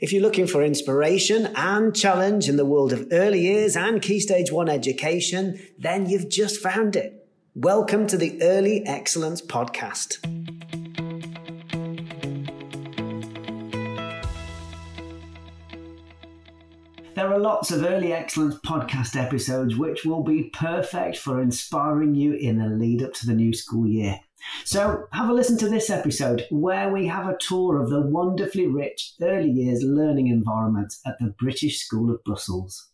If you're looking for inspiration and challenge in the world of early years and Key Stage 1 education, then you've just found it. Welcome to the Early Excellence Podcast. There are lots of Early Excellence podcast episodes which will be perfect for inspiring you in the lead up to the new school year. So, have a listen to this episode where we have a tour of the wonderfully rich early years learning environment at the British School of Brussels.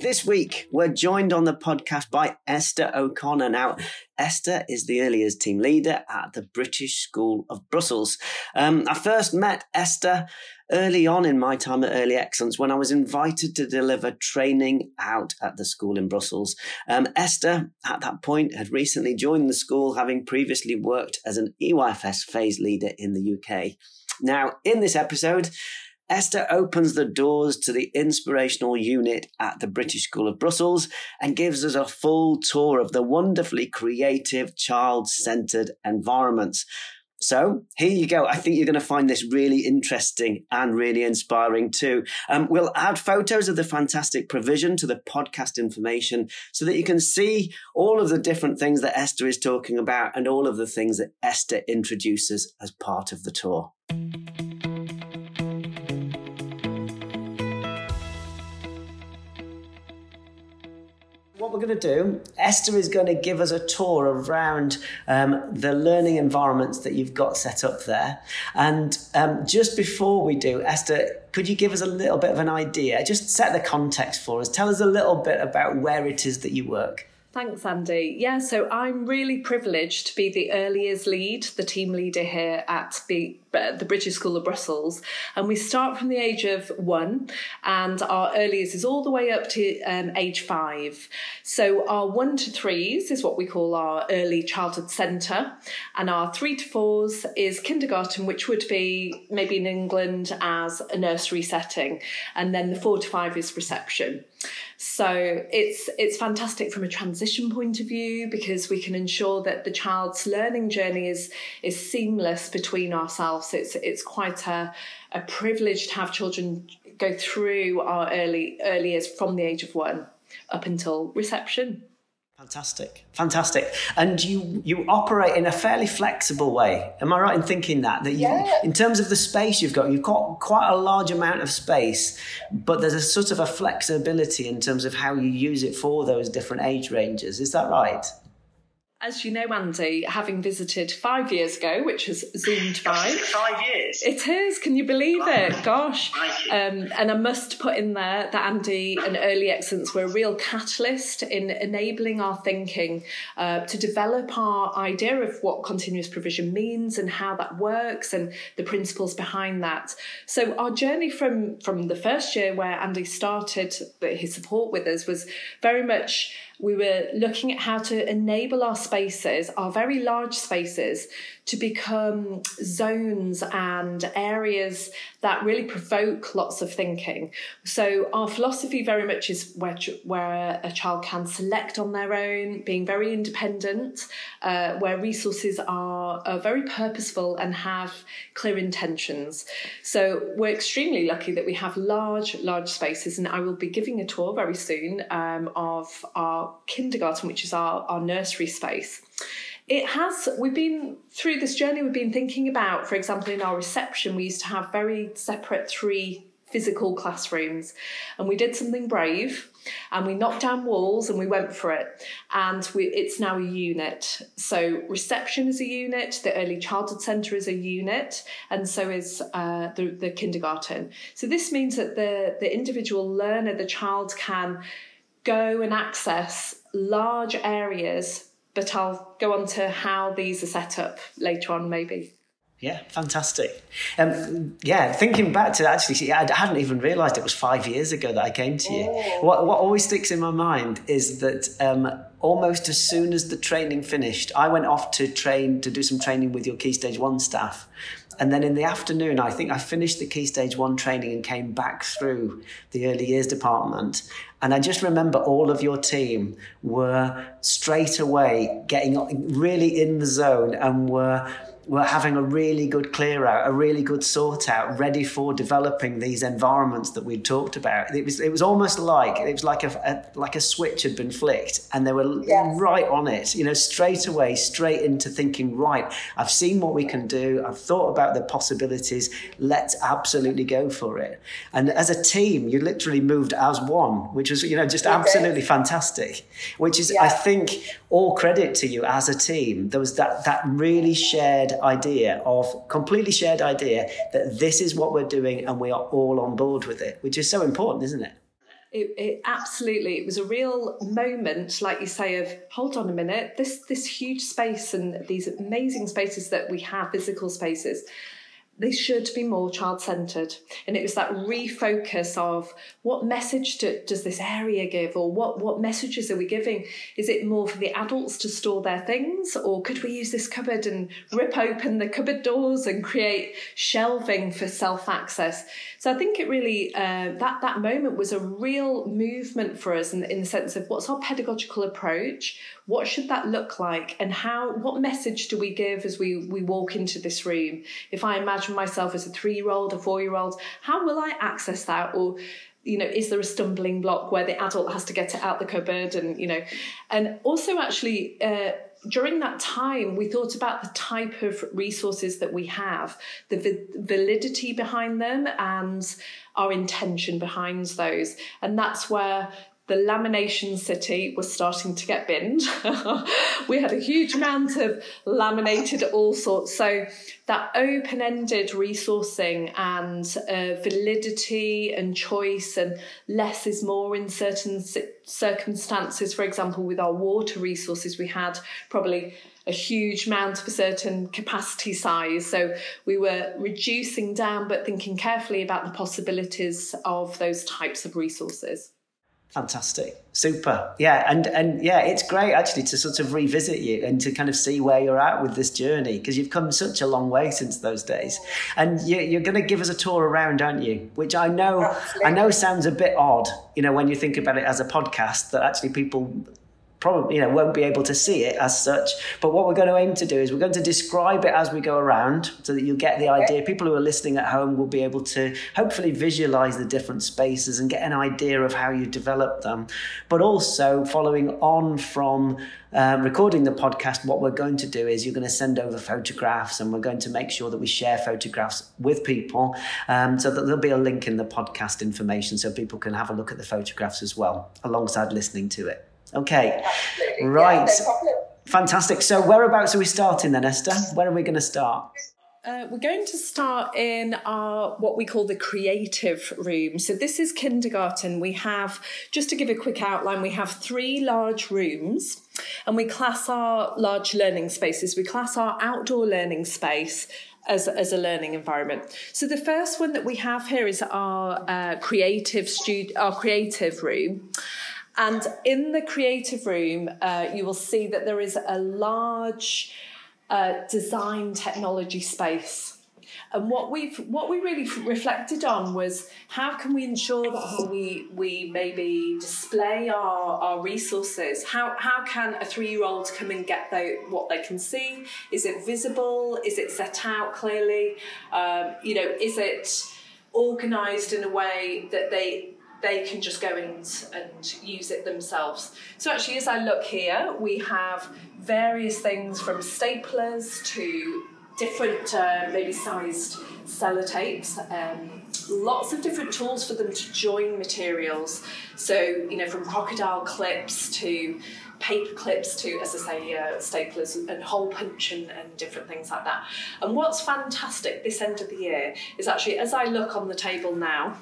This week, we're joined on the podcast by Esther O'Connor. Now, Esther is the early years team leader at the British School of Brussels. Um, I first met Esther early on in my time at Early Excellence when I was invited to deliver training out at the school in Brussels. Um, Esther, at that point, had recently joined the school, having previously worked as an EYFS phase leader in the UK. Now, in this episode, Esther opens the doors to the inspirational unit at the British School of Brussels and gives us a full tour of the wonderfully creative, child centered environments. So here you go. I think you're going to find this really interesting and really inspiring too. Um, we'll add photos of the fantastic provision to the podcast information so that you can see all of the different things that Esther is talking about and all of the things that Esther introduces as part of the tour. We're going to do, Esther is going to give us a tour around um, the learning environments that you've got set up there. And um, just before we do, Esther, could you give us a little bit of an idea? Just set the context for us. Tell us a little bit about where it is that you work. Thanks, Andy. Yeah, so I'm really privileged to be the early years lead, the team leader here at the British School of Brussels, and we start from the age of one, and our earliest is all the way up to um, age five. So our one to threes is what we call our early childhood centre, and our three to fours is kindergarten, which would be maybe in England as a nursery setting, and then the four to five is reception. So it's it's fantastic from a transition point of view because we can ensure that the child's learning journey is is seamless between ourselves. So it's it's quite a a privilege to have children go through our early early years from the age of one up until reception. Fantastic, fantastic. And you you operate in a fairly flexible way. Am I right in thinking that that you, yeah. in terms of the space you've got, you've got quite a large amount of space, but there's a sort of a flexibility in terms of how you use it for those different age ranges. Is that right? As you know, Andy, having visited five years ago, which has zoomed by. Five years. It is. Can you believe it? Gosh. Um, and I must put in there that Andy and Early Excellence were a real catalyst in enabling our thinking uh, to develop our idea of what continuous provision means and how that works and the principles behind that. So our journey from from the first year where Andy started his support with us was very much we were looking at how to enable our spaces, our very large spaces, to become zones and areas that really provoke lots of thinking. So our philosophy very much is where, where a child can select on their own, being very independent, uh, where resources are, are very purposeful and have clear intentions. So we're extremely lucky that we have large, large spaces, and I will be giving a tour very soon um, of our kindergarten, which is our, our nursery space it has we've been through this journey we've been thinking about for example in our reception we used to have very separate three physical classrooms. And we did something brave and we knocked down walls and we went for it. And we, it's now a unit. So reception is a unit the early childhood centre is a unit and so is uh, the, the kindergarten. So this means that the, the individual learner the child can go and access large areas but I'll go on to how these are set up later on, maybe. Yeah, fantastic. Um, yeah, thinking back to actually, I hadn't even realised it was five years ago that I came to you. Oh. What, what always sticks in my mind is that um, almost as soon as the training finished, I went off to train to do some training with your Key Stage One staff, And then in the afternoon, I think I finished the Key Stage 1 training and came back through the early years department. And I just remember all of your team were straight away getting really in the zone and were were having a really good clear out, a really good sort out, ready for developing these environments that we'd talked about. It was it was almost like it was like a, a like a switch had been flicked, and they were yes. right on it. You know, straight away, straight into thinking. Right, I've seen what we can do. I've thought about the possibilities. Let's absolutely go for it. And as a team, you literally moved as one, which was you know just absolutely fantastic. Which is. I think, all credit to you as a team. There was that that really shared idea of completely shared idea that this is what we're doing and we are all on board with it, which is so important, isn't it? It, it, absolutely it was a real moment like you say of hold on a minute this this huge space and these amazing spaces that we have physical spaces they should be more child centered. And it was that refocus of what message do, does this area give, or what, what messages are we giving? Is it more for the adults to store their things, or could we use this cupboard and rip open the cupboard doors and create shelving for self access? So I think it really, uh, that, that moment was a real movement for us in, in the sense of what's our pedagogical approach? what should that look like? And how what message do we give as we we walk into this room? If i imagine myself as a 3 year old a 4 year old how will i access that? Or you know is there a stumbling block where the adult has to get it out the cupboard and you know? And also actually uh, during that time, we thought about the type of resources that we have, the validity behind them, and our intention behind those. And that's where the lamination city was starting to get binned. we had a huge amount of laminated all sorts. So that open-ended resourcing and uh, validity and choice and less is more in certain circumstances. For example, with our water resources, we had probably a huge amount of a certain capacity size. So we were reducing down, but thinking carefully about the possibilities of those types of resources. Fantastic. Super. Yeah. And, and yeah, it's great actually to sort of revisit you and to kind of see where you're at with this journey because you've come such a long way since those days. And you, are going to give us a tour around, aren't you? Which I know, Absolutely. I know sounds a bit odd, you know, when you think about it as a podcast that actually people probably you know won't be able to see it as such. But what we're going to aim to do is we're going to describe it as we go around so that you'll get the idea. People who are listening at home will be able to hopefully visualize the different spaces and get an idea of how you develop them. But also following on from um, recording the podcast what we're going to do is you're going to send over photographs and we're going to make sure that we share photographs with people um, so that there'll be a link in the podcast information so people can have a look at the photographs as well alongside listening to it Okay. Absolutely. Right. Yeah, no Fantastic. So, whereabouts are we starting then, Esther? Where are we going to start? Uh, we're going to start in our what we call the creative room. So this is kindergarten. We have just to give a quick outline. We have three large rooms, and we class our large learning spaces. We class our outdoor learning space as, as a learning environment. So the first one that we have here is our uh, creative stud- our creative room. And in the creative room, uh, you will see that there is a large uh, design technology space. And what we've what we really reflected on was how can we ensure that we we maybe display our, our resources? How how can a three year old come and get the, what they can see? Is it visible? Is it set out clearly? Um, you know, is it organised in a way that they they can just go in and use it themselves. So actually, as I look here, we have various things from staplers to different, uh, maybe sized sellotapes. Um, lots of different tools for them to join materials. So you know, from crocodile clips to paper clips to, as I say, uh, staplers and hole punch and, and different things like that. And what's fantastic this end of the year is actually, as I look on the table now,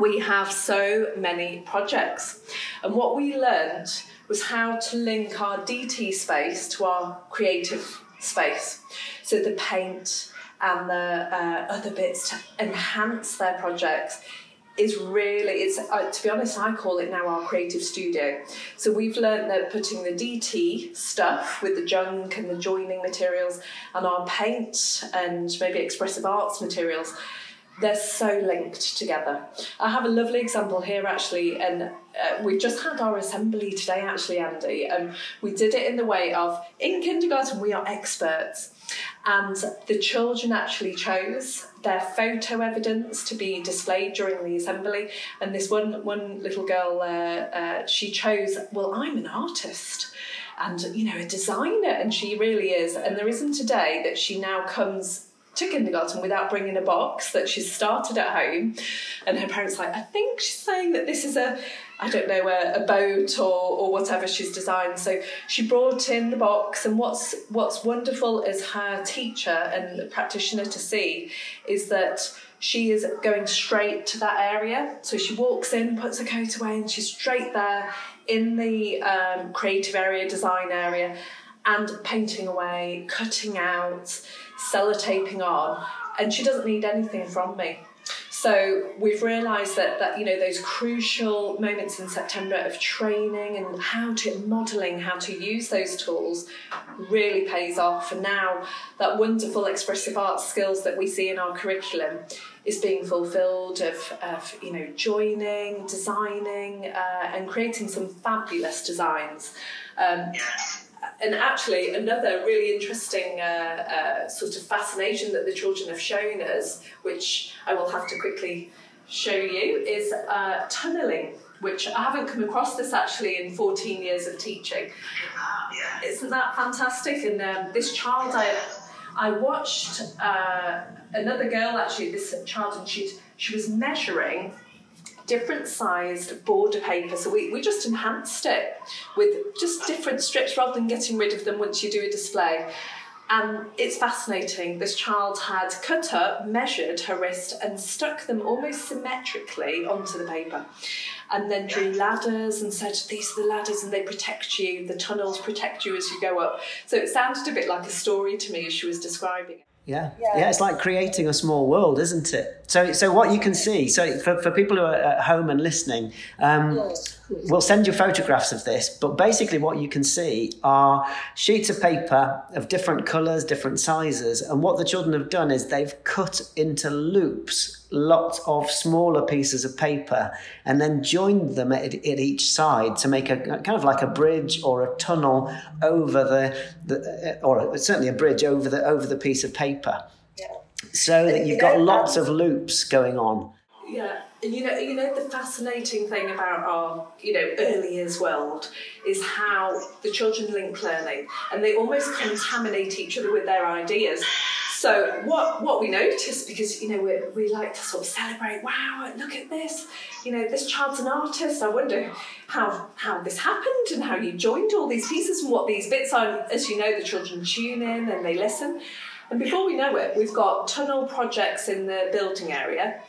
we have so many projects. And what we learned was how to link our DT space to our creative space. So the paint and the uh, other bits to enhance their projects is really it's uh, to be honest i call it now our creative studio so we've learned that putting the dt stuff with the junk and the joining materials and our paint and maybe expressive arts materials they're so linked together i have a lovely example here actually and uh, we've just had our assembly today actually andy and we did it in the way of in kindergarten we are experts and the children actually chose their photo evidence to be displayed during the assembly. And this one one little girl, uh, uh, she chose, well, I'm an artist and you know a designer, and she really is. And there isn't a day that she now comes to kindergarten without bringing a box that she's started at home. And her parents like, I think she's saying that this is a, I don't know, a, a boat or, or whatever she's designed. So she brought in the box. And what's what's wonderful as her teacher and practitioner to see is that she is going straight to that area. So she walks in, puts her coat away, and she's straight there in the um, creative area, design area, and painting away, cutting out sellotaping on, and she doesn't need anything from me. So we've realised that that you know those crucial moments in September of training and how to modelling how to use those tools really pays off. And now that wonderful expressive arts skills that we see in our curriculum is being fulfilled of, of you know joining, designing, uh, and creating some fabulous designs. Um, and actually, another really interesting uh, uh, sort of fascination that the children have shown us, which I will have to quickly show you, is uh, tunnelling. Which I haven't come across this actually in 14 years of teaching. Isn't that fantastic? And um, this child, I, I watched uh, another girl actually, this child, and she she was measuring different sized border paper. So we, we just enhanced it with just different strips rather than getting rid of them once you do a display. And it's fascinating. This child had cut up, measured her wrist, and stuck them almost symmetrically onto the paper. And then drew ladders and said, These are the ladders, and they protect you. The tunnels protect you as you go up. So it sounded a bit like a story to me as she was describing it. Yeah. yeah. yeah, it's like creating a small world, isn't it? So, so what you can see, so for, for people who are at home and listening, um, we'll send you photographs of this, but basically what you can see are sheets of paper of different colours, different sizes, and what the children have done is they've cut into loops lots of smaller pieces of paper and then joined them at, at each side to make a kind of like a bridge or a tunnel over the, the uh, or certainly a bridge over the over the piece of paper. Yeah. so that you've got lots um, of loops going on. Yeah and you know you know the fascinating thing about our you know early years world is how the children link learning and they almost contaminate each other with their ideas so what what we noticed because you know we we like to sort of celebrate. Wow, look at this! You know, this child's an artist. I wonder how how this happened and how you joined all these pieces and what these bits are. As you know, the children tune in and they listen. And before we know it, we've got tunnel projects in the building area.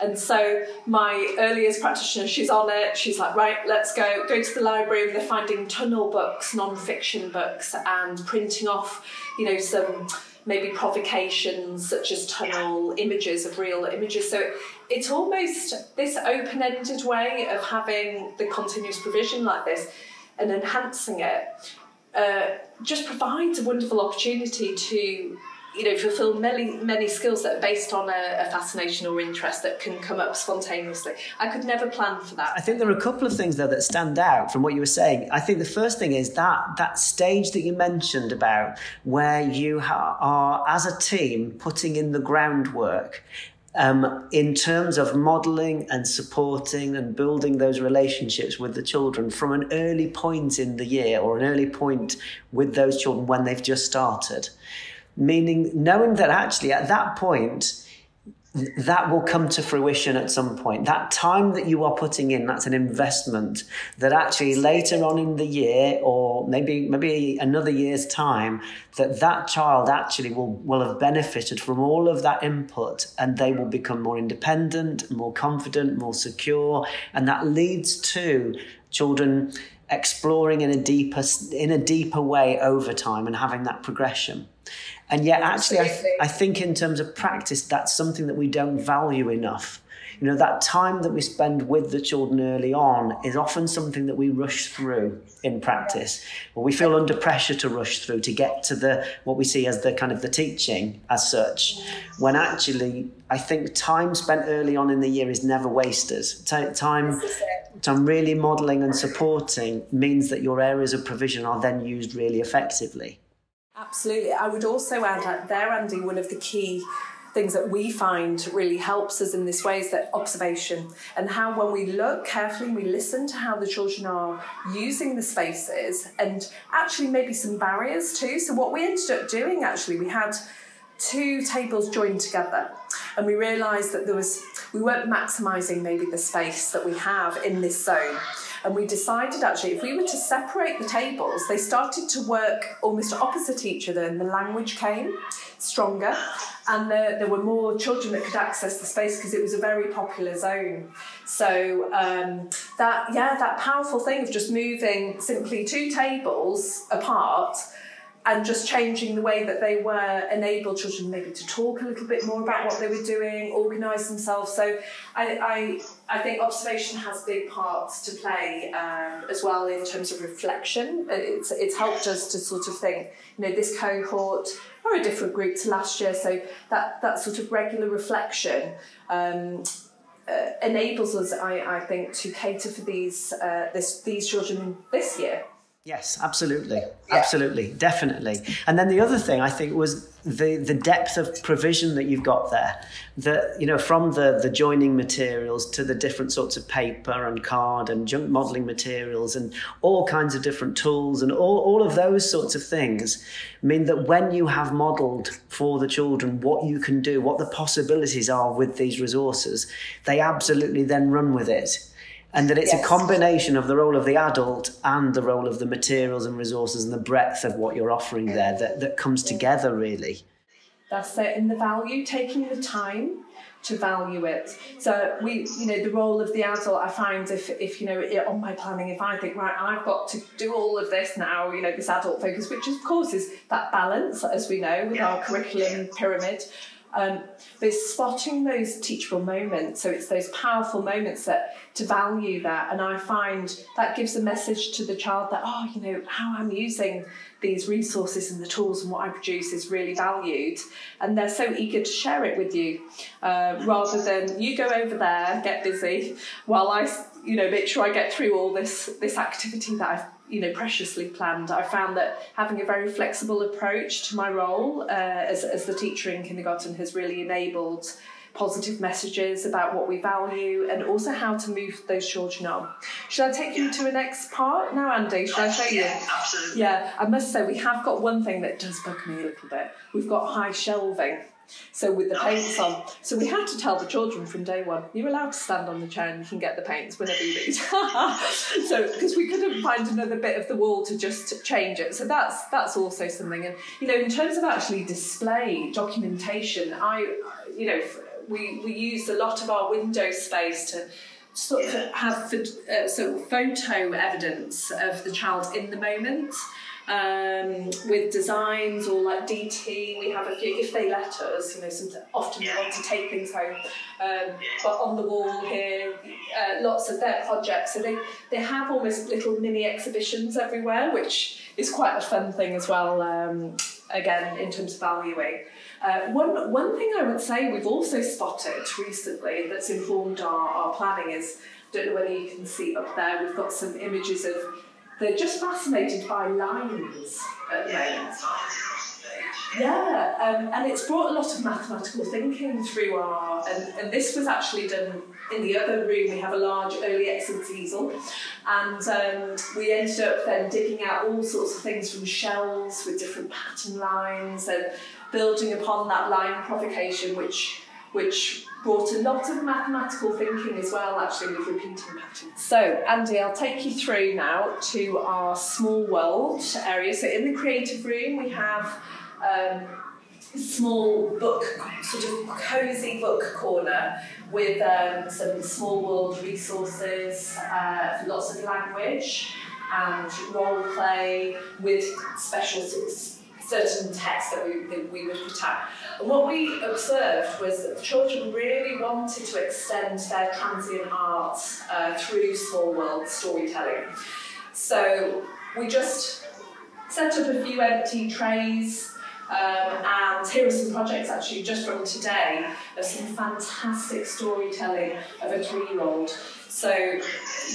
And so my earliest practitioner, she's on it. She's like, right, let's go. Go to the library. They're finding tunnel books, non-fiction books, and printing off, you know, some maybe provocations such as tunnel images of real images. So it's almost this open ended way of having the continuous provision like this and enhancing it uh, just provides a wonderful opportunity to you know, fulfill many many skills that are based on a, a, fascination or interest that can come up spontaneously. I could never plan for that. I think there are a couple of things though that stand out from what you were saying. I think the first thing is that that stage that you mentioned about where you ha- are as a team putting in the groundwork um, in terms of modeling and supporting and building those relationships with the children from an early point in the year or an early point with those children when they've just started meaning knowing that actually at that point, that will come to fruition at some point. That time that you are putting in, that's an investment that actually later on in the year or maybe maybe another year's time, that that child actually will, will have benefited from all of that input and they will become more independent, more confident, more secure. And that leads to children exploring in a deeper in a deeper way over time and having that progression. And yet, actually, I, th- I think in terms of practice, that's something that we don't value enough. you know, that time that we spend with the children early on is often something that we rush through in practice, or we feel under pressure to rush through to get to the what we see as the kind of the teaching as such. When actually, I think time spent early on in the year is never wasted. time, time really modelling and supporting means that your areas of provision are then used really effectively. Absolutely. I would also add that there, Andy, one of the key things that we find really helps us in this way is that observation and how when we look carefully and we listen to how the children are using the spaces and actually maybe some barriers too. So what we ended up doing actually, we had two tables joined together and we realized that there was we weren't maximizing maybe the space that we have in this zone and we decided actually if we were to separate the tables they started to work almost opposite each other and the language came stronger and there, there were more children that could access the space because it was a very popular zone. So um, that yeah that powerful thing of just moving simply two tables apart and just changing the way that they were enable children maybe to talk a little bit more about what they were doing, organise themselves. So I, I, I think observation has big parts to play um, as well in terms of reflection. It's, it's helped us to sort of think, you know, this cohort are a different group to last year. So that, that sort of regular reflection um, uh, enables us, I, I think, to cater for these, uh, this, these children this year. Yes, absolutely. Yeah. Absolutely. Definitely. And then the other thing I think was the, the depth of provision that you've got there. That, you know, from the, the joining materials to the different sorts of paper and card and junk modeling materials and all kinds of different tools and all, all of those sorts of things mean that when you have modeled for the children what you can do, what the possibilities are with these resources, they absolutely then run with it and that it's yes. a combination of the role of the adult and the role of the materials and resources and the breadth of what you're offering there that, that comes together really. That's it. In the value taking the time to value it. So we you know the role of the adult i find if if you know on my planning if i think right i've got to do all of this now you know this adult focus which of course is that balance as we know with our curriculum pyramid um, but spotting those teachable moments, so it's those powerful moments that to value that, and I find that gives a message to the child that oh, you know, how I'm using these resources and the tools and what I produce is really valued, and they're so eager to share it with you, uh, rather than you go over there, get busy, while I, you know, make sure I get through all this this activity that I've you know preciously planned. I found that having a very flexible approach to my role uh, as, as the teacher in kindergarten has really enabled positive messages about what we value and also how to move those children on. Should I take you to the next part now, Andy? Should I show you? Yeah, absolutely. Yeah, I must say we have got one thing that does bug me a little bit. We've got high shelving. So with the paints on, so we had to tell the children from day one, you're allowed to stand on the chair and you can get the paints whenever you need. so because we couldn't find another bit of the wall to just change it, so that's that's also something. And you know, in terms of actually display documentation, I you know we we used a lot of our window space to sort of have uh, sort of photo evidence of the child in the moment um, with designs or like DT. We have a few, if they let us, you know, some, often we want to take things home. Um, but on the wall here, uh, lots of their projects. So they, they have almost little mini exhibitions everywhere, which is quite a fun thing as well, um, again, in terms of valuing. Uh, one, one thing I would say we've also spotted recently that's informed our, our planning is, don't know whether you can see up there, we've got some images of they're just fascinated by lines at the moment. Yeah, um, and it's brought a lot of mathematical thinking through our, and, and this was actually done in the other room. We have a large early excellence easel, and um, we ended up then digging out all sorts of things from shells with different pattern lines and building upon that line provocation, which which brought a lot of mathematical thinking as well, actually, with repeating patterns. So, Andy, I'll take you through now to our small world area. So, in the creative room, we have um, a small book, sort of cosy book corner with um, some small world resources, uh, lots of language and role play with special certain texts that we, that we would put out. And what we observed was that the children really wanted to extend their transient arts uh, through small world storytelling. So we just set up a few empty trays. Um, and here are some projects actually just from today of some fantastic storytelling of a three year old. So,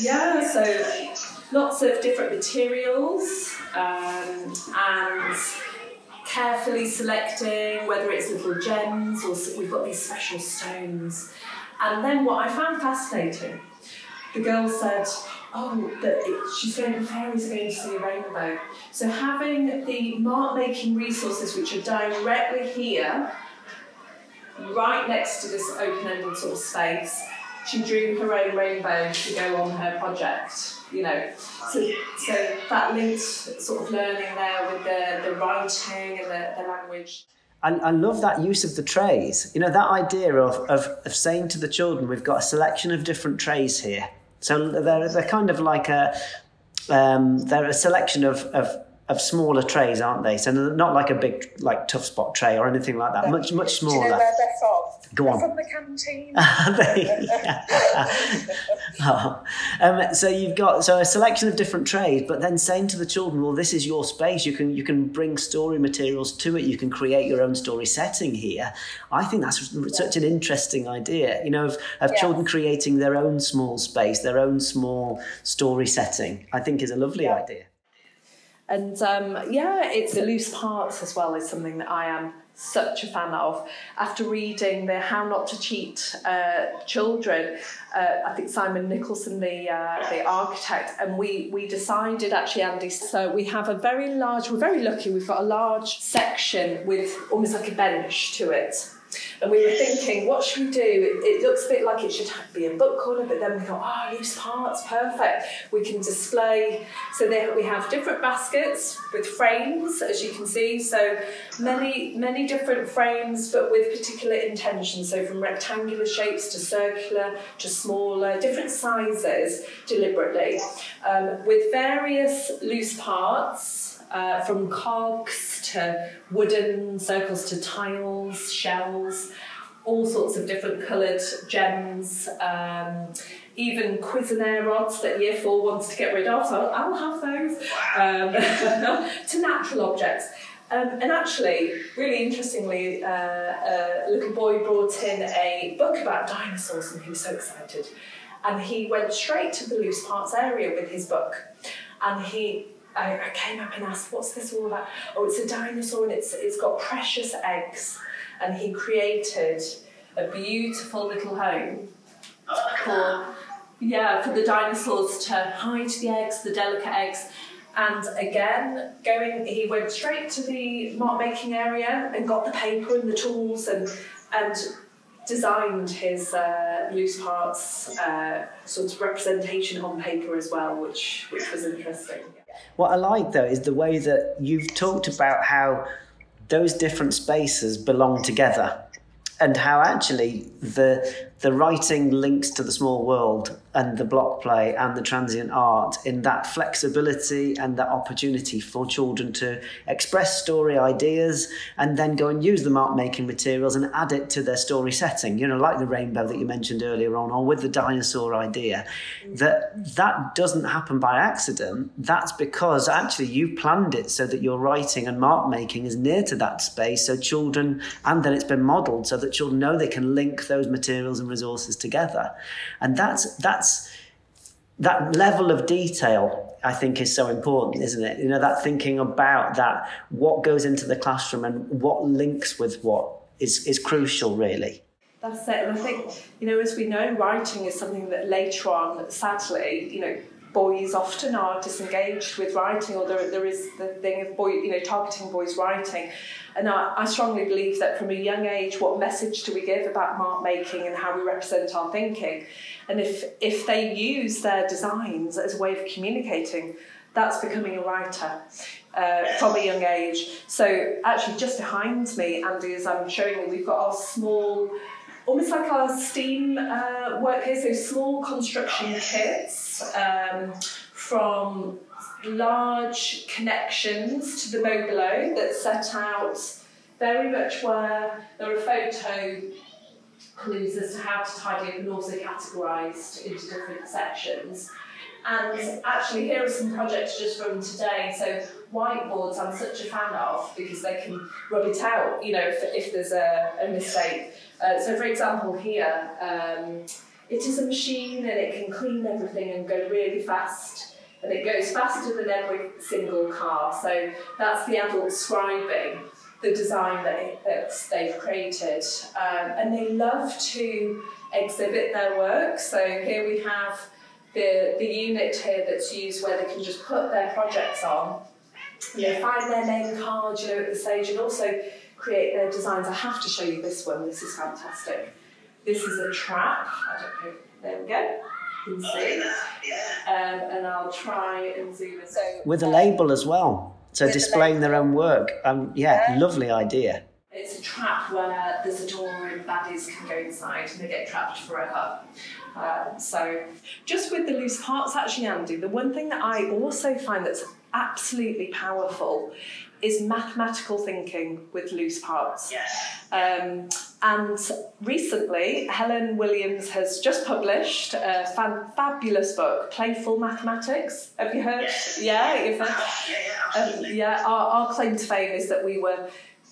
yeah, so lots of different materials um, and carefully selecting whether it's little gems or we've got these special stones. And then what I found fascinating, the girl said, oh, that she's going, the fairies are going to see a rainbow. So having the mark making resources which are directly here, right next to this open ended sort of space, she drew her own rainbow to go on her project. You know, so, so that linked sort of learning there with the, the writing and the, the language. I, I love that use of the trays. You know, that idea of, of, of saying to the children, we've got a selection of different trays here so they're, they're kind of like a um, they're a selection of, of of smaller trays, aren't they? So not like a big like tuff spot tray or anything like that. Much much smaller. Do you know where they're from? Go on. From the canteen. oh. um, so you've got so a selection of different trays, but then saying to the children, well, this is your space. You can you can bring story materials to it. You can create your own story setting here. I think that's yeah. such an interesting idea. You know, of, of yeah. children creating their own small space, their own small story setting. I think is a lovely yeah. idea. And um, yeah, it's the loose parts as well is something that I am such a fan of. After reading the How Not to Cheat uh, Children, uh, I think Simon Nicholson, the uh, the architect, and we we decided actually, Andy. So we have a very large. We're very lucky. We've got a large section with almost like a bench to it and we were thinking, what should we do? It, looks a bit like it should be a book corner, but then we thought, oh, loose parts, perfect. We can display. So there we have different baskets with frames, as you can see. So many, many different frames, but with particular intentions. So from rectangular shapes to circular to smaller, different sizes deliberately, um, with various loose parts uh, from cogs to wooden circles to tiles, shells, all sorts of different coloured gems, um, even Cuisenaire rods that Year 4 wants to get rid of, so I'll, have those, um, to natural objects. Um, and actually, really interestingly, uh, a little boy brought in a book about dinosaurs and he was so excited. And he went straight to the loose parts area with his book. And he I, I came up and asked, "What's this all about?" Oh, it's a dinosaur and it's it's got precious eggs, and he created a beautiful little home for yeah for the dinosaurs to hide the eggs, the delicate eggs. And again, going, he went straight to the mark making area and got the paper and the tools and and designed his uh, loose parts uh, sort of representation on paper as well, which which was interesting. What I like though is the way that you've talked about how those different spaces belong together and how actually the the writing links to the small world and the block play and the transient art in that flexibility and that opportunity for children to express story ideas and then go and use the mark making materials and add it to their story setting. You know like the rainbow that you mentioned earlier on or with the dinosaur idea. That that doesn't happen by accident. That's because actually you planned it so that your writing and mark making is near to that space so children and then it's been modeled so that children know they can link those materials and resources together. And that's that's that level of detail I think is so important, isn't it? You know, that thinking about that what goes into the classroom and what links with what is is crucial really. That's it. And I think, you know, as we know, writing is something that later on, sadly, you know, boys often are disengaged with writing, or there, there is the thing of boy, you know, targeting boys writing. And I, I strongly believe that from a young age, what message do we give about mark making and how we represent our thinking? And if if they use their designs as a way of communicating, that's becoming a writer. Uh, from a young age. So actually, just behind me, Andy, as I'm showing you, we've got our small almost like our STEAM uh, work here, so small construction kits um, from large connections to the Mobilo that set out very much where there are photo clues as to how to tidy up and also categorised into different sections. And actually, here are some projects just from today. So, whiteboards I'm such a fan of because they can rub it out, you know, if, if there's a, a mistake. Uh, so, for example, here, um, it is a machine and it can clean everything and go really fast. And it goes faster than every single car. So, that's the adult scribing the design that, that they've created. Um, and they love to exhibit their work. So here we have the, the unit here that's used where they can just put their projects on, you know, find their name card, you know, at the stage, and also create their designs. I have to show you this one. This is fantastic. This is a trap. I don't know. There we go. You can see. Um, and I'll try and zoom in. So, With a label as well. So displaying their own work. Um, yeah, yeah, lovely idea. It's a trap where there's a door and baddies can go inside and they get trapped forever. Uh, so, just with the loose parts, actually, Andy, the one thing that I also find that's absolutely powerful is mathematical thinking with loose parts. Yes. Um, and recently, Helen Williams has just published a fan- fabulous book, Playful Mathematics. Have you heard? Yes. Yeah, you've heard? Yeah, um, yeah. Our, our claim to fame is that we were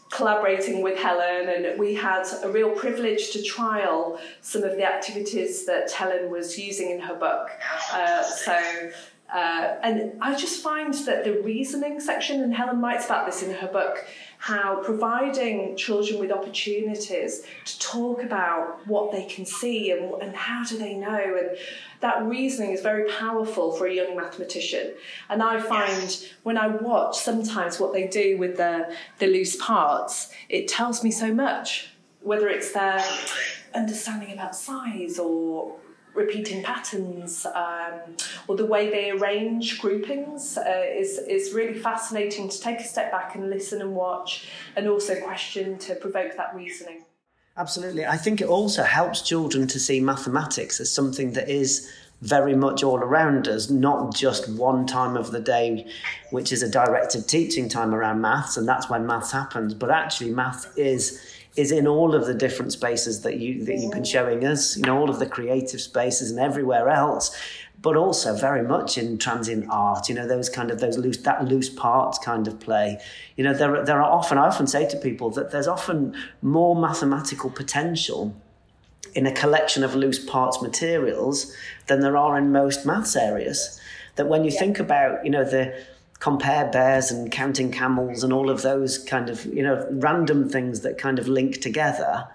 collaborating with Helen, and we had a real privilege to trial some of the activities that Helen was using in her book. Uh, so uh, and I just find that the reasoning section, and Helen writes about this in her book, how providing children with opportunities to talk about what they can see and, and how do they know, and that reasoning is very powerful for a young mathematician. And I find when I watch sometimes what they do with the, the loose parts, it tells me so much, whether it's their understanding about size or repeating patterns um, or the way they arrange groupings uh, is, is really fascinating to take a step back and listen and watch and also question to provoke that reasoning. Absolutely. I think it also helps children to see mathematics as something that is very much all around us, not just one time of the day, which is a directed teaching time around maths, and that's when maths happens. But actually, maths is is in all of the different spaces that you that you've been showing us, you know, all of the creative spaces and everywhere else, but also very much in transient art, you know, those kind of those loose that loose parts kind of play. You know, there there are often I often say to people that there's often more mathematical potential in a collection of loose parts materials than there are in most maths areas. That when you yeah. think about, you know, the compare bears and counting camels and all of those kind of you know random things that kind of link together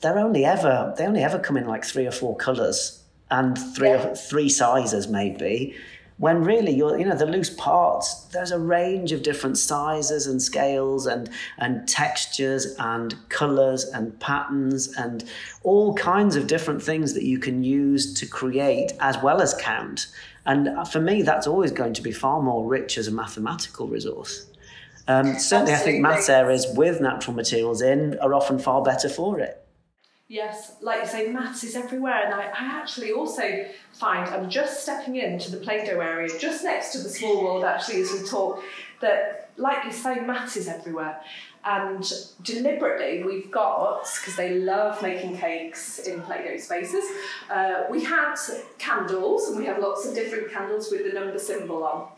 they're only ever they only ever come in like three or four colors and three yeah. or three sizes maybe when really you're you know the loose parts there's a range of different sizes and scales and and textures and colors and patterns and all kinds of different things that you can use to create as well as count and for me, that's always going to be far more rich as a mathematical resource. Um, certainly, Absolutely. I think maths areas with natural materials in are often far better for it. Yes, like you say, maths is everywhere, and I, I actually also find I'm just stepping into the Play Doh area, just next to the small world, actually, as we talk, that, like you say, maths is everywhere. And deliberately, we've got, because they love making cakes in Play Doh spaces, uh, we had candles, and we have lots of different candles with the number symbol on.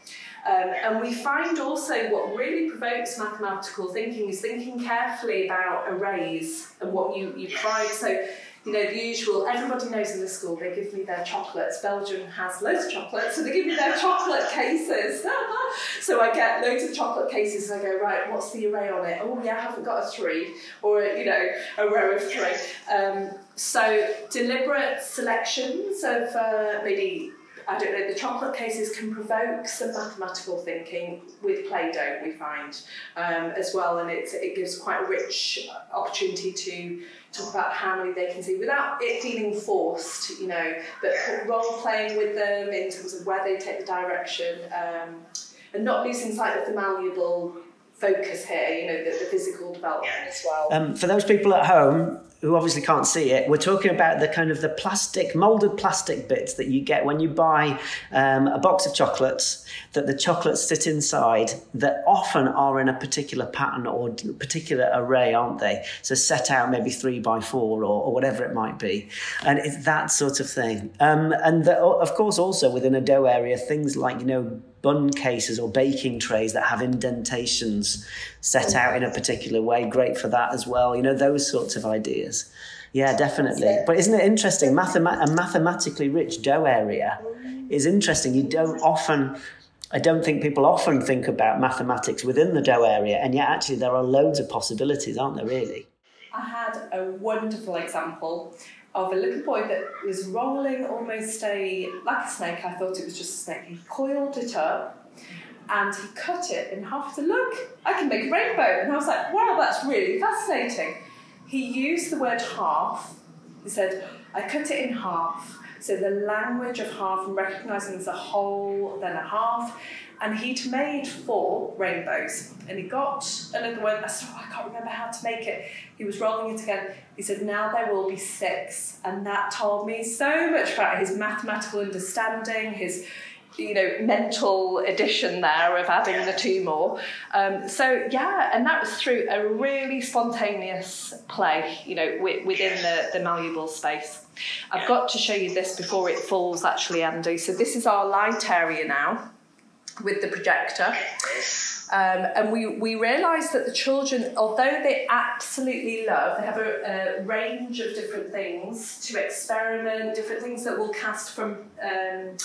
Um, and we find also what really provokes mathematical thinking is thinking carefully about arrays and what you, you provide. So you know, the usual, everybody knows in the school they give me their chocolates. Belgium has loads of chocolates, so they give me their chocolate cases. so I get loads of chocolate cases and I go, right, what's the array on it? Oh, yeah, I haven't got a three, or, you know, a row of three. Um, so deliberate selections of uh, maybe I don't know, the chocolate cases can provoke some mathematical thinking with Play Doh, we find, um, as well, and it, it gives quite a rich opportunity to talk about how many they can see without it feeling forced, you know, but role playing with them in terms of where they take the direction um, and not losing sight of the malleable focus here, you know, the, the physical development as well. Um, for those people at home, who obviously can't see it, we're talking about the kind of the plastic, molded plastic bits that you get when you buy um, a box of chocolates, that the chocolates sit inside, that often are in a particular pattern or particular array, aren't they? So set out maybe three by four or, or whatever it might be. And it's that sort of thing. Um, and the, of course, also within a dough area, things like, you know, bun cases or baking trays that have indentations set out in a particular way. Great for that as well. You know, those sorts of ideas. Yeah, definitely. But isn't it interesting? Mathema- a mathematically rich dough area is interesting. You don't often, I don't think people often think about mathematics within the dough area, and yet actually there are loads of possibilities, aren't there, really? I had a wonderful example of a little boy that was rolling almost a like a snake. I thought it was just a snake. He coiled it up and he cut it in half. Said, "Look, I can make a rainbow." And I was like, "Wow, that's really fascinating." He used the word half. He said, "I cut it in half." So the language of half and recognizing there's a whole, then a half, and he'd made four rainbows. And he got another one. I said, oh, I can't remember how to make it. He was rolling it again. He said, Now there will be six. And that told me so much about his mathematical understanding, his you know mental addition there of adding the two more um, so yeah and that was through a really spontaneous play you know within the, the malleable space i've got to show you this before it falls actually andy so this is our light area now with the projector. Um, and we, we realised that the children, although they absolutely love, they have a, a, range of different things to experiment, different things that will cast from, um,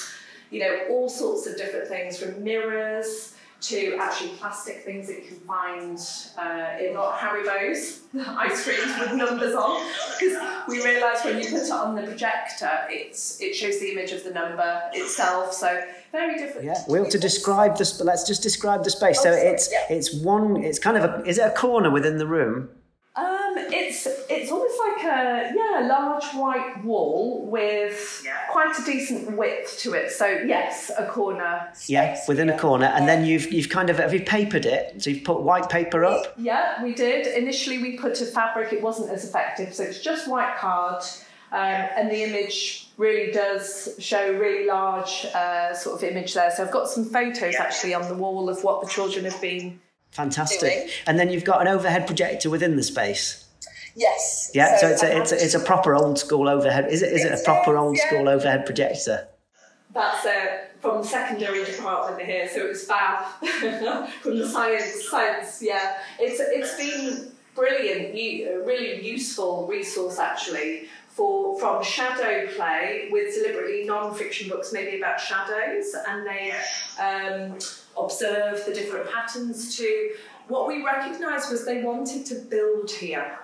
you know, all sorts of different things, from mirrors to actually plastic things that you can find uh, in not Haribo's ice creams with numbers on. Because we realised when you put it on the projector, it's it shows the image of the number itself. So very different. Yeah, we have to describe this. but Let's just describe the space. Oh, so sorry, it's yeah. it's one. It's kind of a. Is it a corner within the room? It's it's almost like a yeah large white wall with yeah. quite a decent width to it. So yes, a corner. Yeah, within a corner, and then you've you've kind of have you papered it? So you've put white paper up. Yeah, we did. Initially, we put a fabric. It wasn't as effective, so it's just white card, um, and the image really does show really large uh, sort of image there. So I've got some photos actually on the wall of what the children have been Fantastic. Doing. And then you've got an overhead projector within the space. Yes. Yeah, so, so it's, a, it's, a, it's a proper old school overhead. Is it, is it a proper old yeah. school overhead projector? That's uh, from the secondary department here, so it was fab from the science. Science, yeah. It's it's been brilliant, really useful resource actually for from shadow play with deliberately non-fiction books, maybe about shadows, and they um, observe the different patterns to. What we recognised was they wanted to build here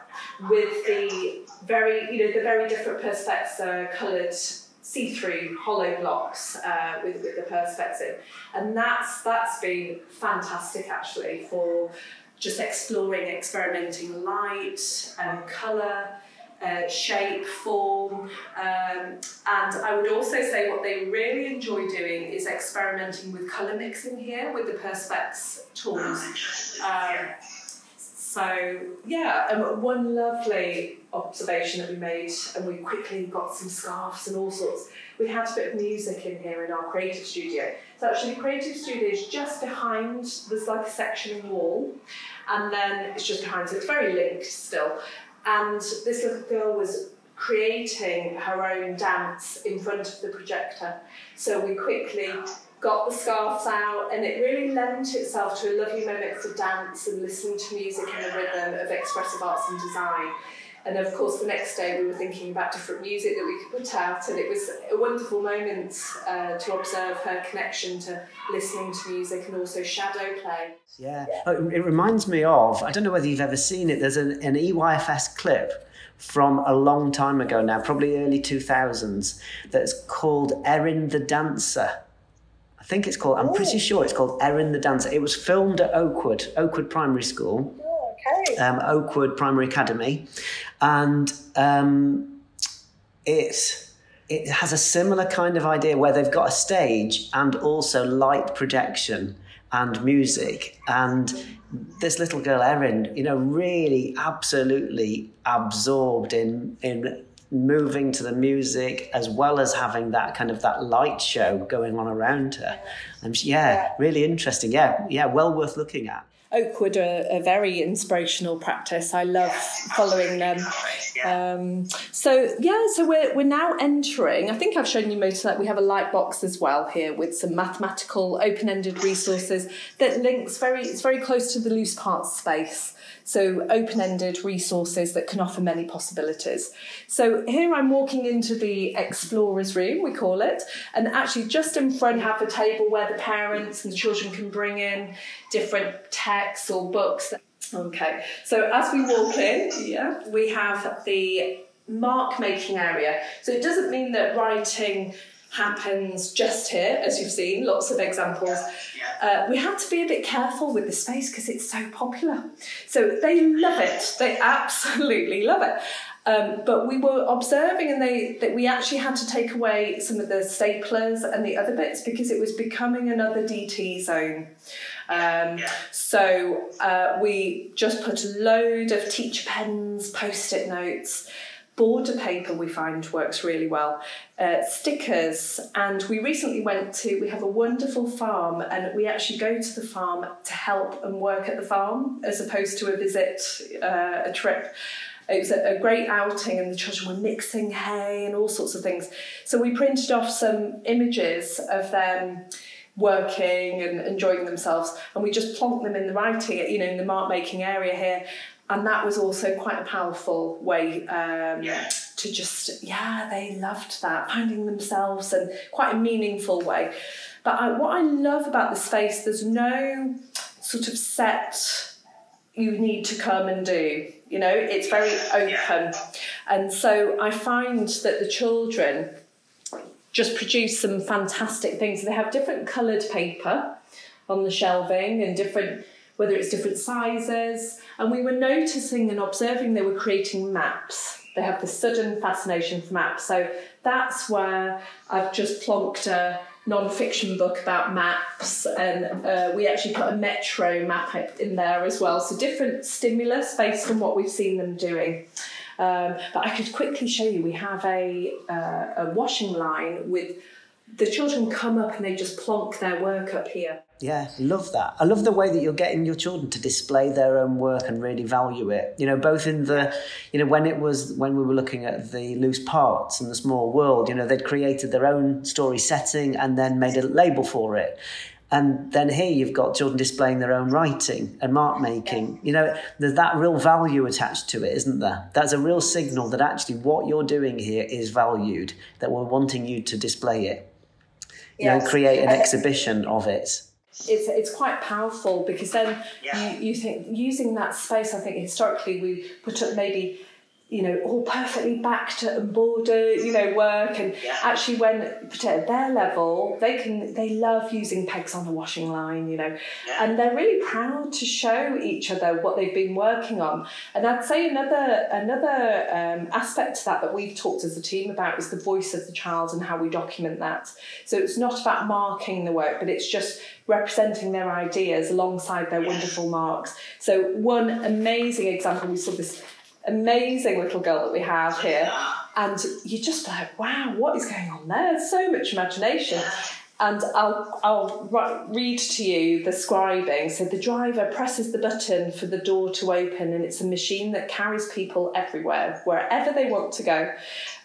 with the very, you know, the very different perspex uh, coloured see-through hollow blocks uh, with, with the perspex in. And that's that's been fantastic actually for just exploring, experimenting light and colour uh, shape, form, um, and I would also say what they really enjoy doing is experimenting with colour mixing here with the Perspex tools. Um, so yeah, um, one lovely observation that we made, and we quickly got some scarves and all sorts. We had a bit of music in here in our creative studio. So actually, the creative studio is just behind. There's like a section wall, and then it's just behind. So it's very linked still. And this little girl was creating her own dance in front of the projector. So we quickly got the scarves out, and it really lent itself to a lovely moment of dance and listening to music and the rhythm of expressive arts and design. And of course, the next day we were thinking about different music that we could put out, and it was a wonderful moment uh, to observe her connection to listening to music and also shadow play. Yeah, oh, it reminds me of I don't know whether you've ever seen it. There's an, an EYFS clip from a long time ago now, probably early 2000s, that's called Erin the Dancer. I think it's called, I'm pretty sure it's called Erin the Dancer. It was filmed at Oakwood, Oakwood Primary School okay. um, Oakwood Primary Academy, and um, it it has a similar kind of idea where they've got a stage and also light projection and music. And this little girl, Erin, you know, really absolutely absorbed in in moving to the music as well as having that kind of that light show going on around her. And yeah, really interesting. Yeah, yeah, well worth looking at. Oakwood a very inspirational practice. I love following them. Um, so yeah, so we're we're now entering. I think I've shown you most of that. We have a light box as well here with some mathematical open-ended resources that links very. It's very close to the loose parts space. So, open ended resources that can offer many possibilities. So, here I'm walking into the explorer's room, we call it, and actually just in front have a table where the parents and the children can bring in different texts or books. Okay, so as we walk in, yeah, we have the mark making area. So, it doesn't mean that writing happens just here, as you've seen, lots of examples. Uh, we have to be a bit careful with the space because it's so popular. So they love it, they absolutely love it. Um, but we were observing, and they that we actually had to take away some of the staplers and the other bits because it was becoming another DT zone. Um, so uh, we just put a load of teacher pens, post-it notes, border paper we find works really well uh, stickers and we recently went to we have a wonderful farm and we actually go to the farm to help and work at the farm as opposed to a visit uh, a trip. It was a, a great outing and the children were mixing hay and all sorts of things. So we printed off some images of them working and enjoying themselves and we just plonked them in the writing you know in the mark making area here. And that was also quite a powerful way um, yeah. to just yeah they loved that finding themselves and quite a meaningful way. But I, what i love about the space there's no sort of set you need to come and do you know? It's very open. And so i find that the children just produce some fantastic things they have different coloured paper on the shelving and different whether it's different sizes. And we were noticing and observing they were creating maps. They have the sudden fascination for maps. So that's where I've just plonked a non-fiction book about maps and uh, we actually put a metro map in there as well so different stimulus based on what we've seen them doing um, but i could quickly show you we have a, uh, a washing line with the children come up and they just plonk their work up here. Yeah, love that. I love the way that you're getting your children to display their own work and really value it. You know, both in the, you know, when it was when we were looking at the loose parts and the small world, you know, they'd created their own story setting and then made a label for it. And then here you've got children displaying their own writing and mark making. You know, there's that real value attached to it, isn't there? That's a real signal that actually what you're doing here is valued, that we're wanting you to display it you yes. know, create an exhibition of it. It's, it's quite powerful because then yeah. you, you think using that space, I think historically we put up maybe you know, all perfectly backed and bordered, you know, work. And yeah. actually, when at their level, they can they love using pegs on the washing line, you know, yeah. and they're really proud to show each other what they've been working on. And I'd say another another um, aspect to that that we've talked as a team about is the voice of the child and how we document that. So it's not about marking the work, but it's just representing their ideas alongside their wonderful marks. So one amazing example we saw this amazing little girl that we have here. And you're just like, wow, what is going on there? So much imagination. And I'll, I'll read to you the scribing. So the driver presses the button for the door to open, and it's a machine that carries people everywhere, wherever they want to go.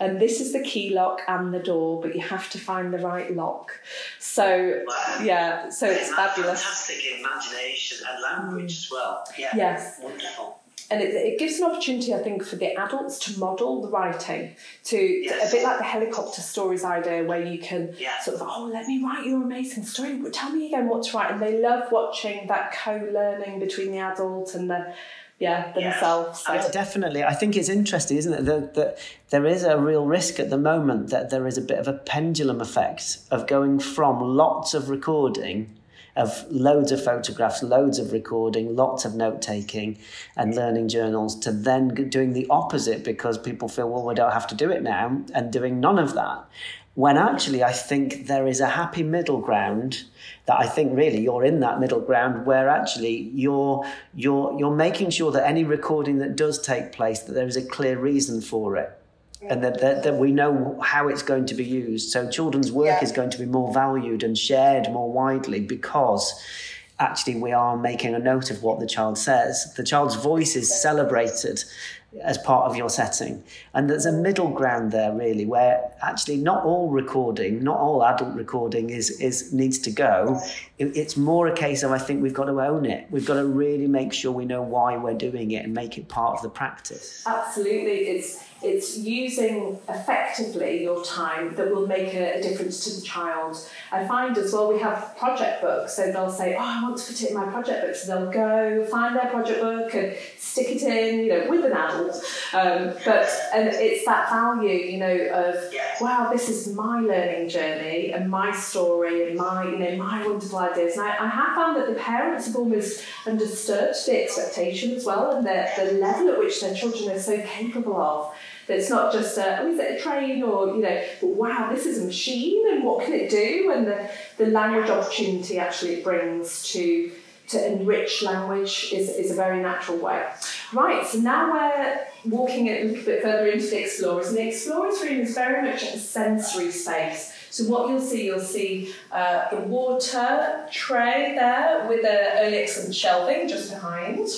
And this is the key lock and the door, but you have to find the right lock. So, wow. yeah, so it's fabulous. Fantastic imagination and language mm. as well. Yeah, yes. Wonderful and it, it, gives an opportunity, I think, for the adults to model the writing, to, yes. a bit like the helicopter stories idea, where you can yeah. sort of, oh, let me write your amazing story. Tell me again what to write, and they love watching that co-learning between the adult and the yeah themselves. Yeah. So. Definitely, I think it's interesting, isn't it? That, that there is a real risk at the moment that there is a bit of a pendulum effect of going from lots of recording of loads of photographs, loads of recording, lots of note taking and learning journals to then doing the opposite because people feel, well, we don't have to do it now and doing none of that. when actually I think there is a happy middle ground that I think really you're in that middle ground where actually you're you're you're making sure that any recording that does take place that there is a clear reason for it and that, that, that, we know how it's going to be used. So children's work yeah. is going to be more valued and shared more widely because actually we are making a note of what the child says. The child's voice is celebrated as part of your setting. And there's a middle ground there really where actually not all recording, not all adult recording is, is needs to go. it's more a case of I think we've got to own it. We've got to really make sure we know why we're doing it and make it part of the practice. Absolutely. It's it's using effectively your time that will make a, a, difference to the child. I find as well we have project books, so they'll say, "Oh, I want to put it in my project book," so they'll go find their project book and stick it in, you know, with an adult. Um, but and it's that value, you know, of wow, this is my learning journey and my story and my, you know, my wonderful ideas. And I, I have found that the parents have almost understood the expectation as well and the, the level at which their children are so capable of that it's not just a, oh, is it a train or, you know, but wow, this is a machine and what can it do? And the, the language opportunity actually it brings to to enrich language is, is a very natural way. Right, so now we're walking a little bit further into the Explorers, and the Explorers room is very much a sensory space. So what you'll see, you'll see uh, the water tray there with the Early Excellence shelving just behind,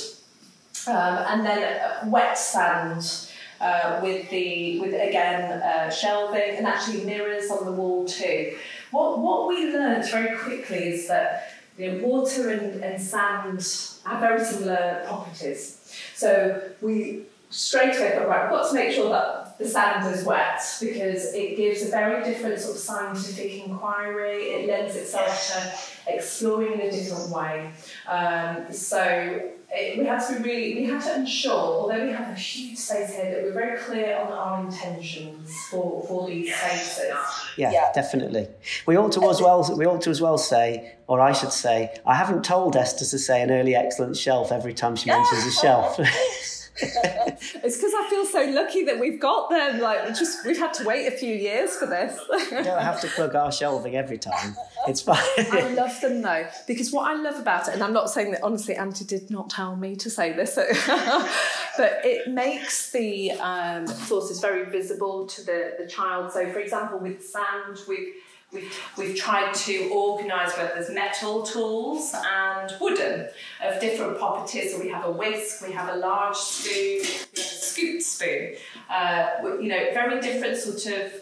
um, and then wet sand uh, with the with again uh, shelving and actually mirrors on the wall too. What what we learned very quickly is that you know, water and, and sand have very similar properties. So we straight away thought, right, we've got to make sure that the sand is wet because it gives a very different sort of scientific inquiry. It lends itself to exploring in a different way. Um, so it, we had to be really, we had to ensure, although we have a huge space here, that we're very clear on our intentions for, for these spaces. Yeah, yeah, definitely. We ought to as well. We ought to as well say, or I should say, I haven't told Esther to say an Early Excellence shelf every time she mentions a shelf. it's because I feel so lucky that we've got them. Like, just we've had to wait a few years for this. you don't have to plug our shelving every time. It's fine. I love them though, because what I love about it, and I'm not saying that honestly, Andy did not tell me to say this, but it makes the um, sources very visible to the, the child. So, for example, with sand, we've We've, we've tried to organise whether there's metal tools and wooden of different properties. So we have a whisk, we have a large spoon, we have a scoop spoon. Uh, you know, very different sort of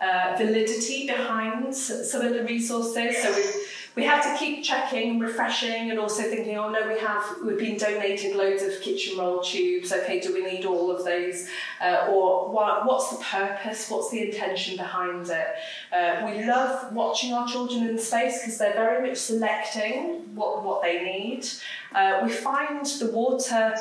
uh, validity behind some of the resources. So we've we have to keep checking, and refreshing, and also thinking, oh no, we have we've been donated loads of kitchen roll tubes. Okay, do we need all of those? Uh, or what, what's the purpose? What's the intention behind it? Uh, we love watching our children in space because they're very much selecting what what they need. Uh, we find the water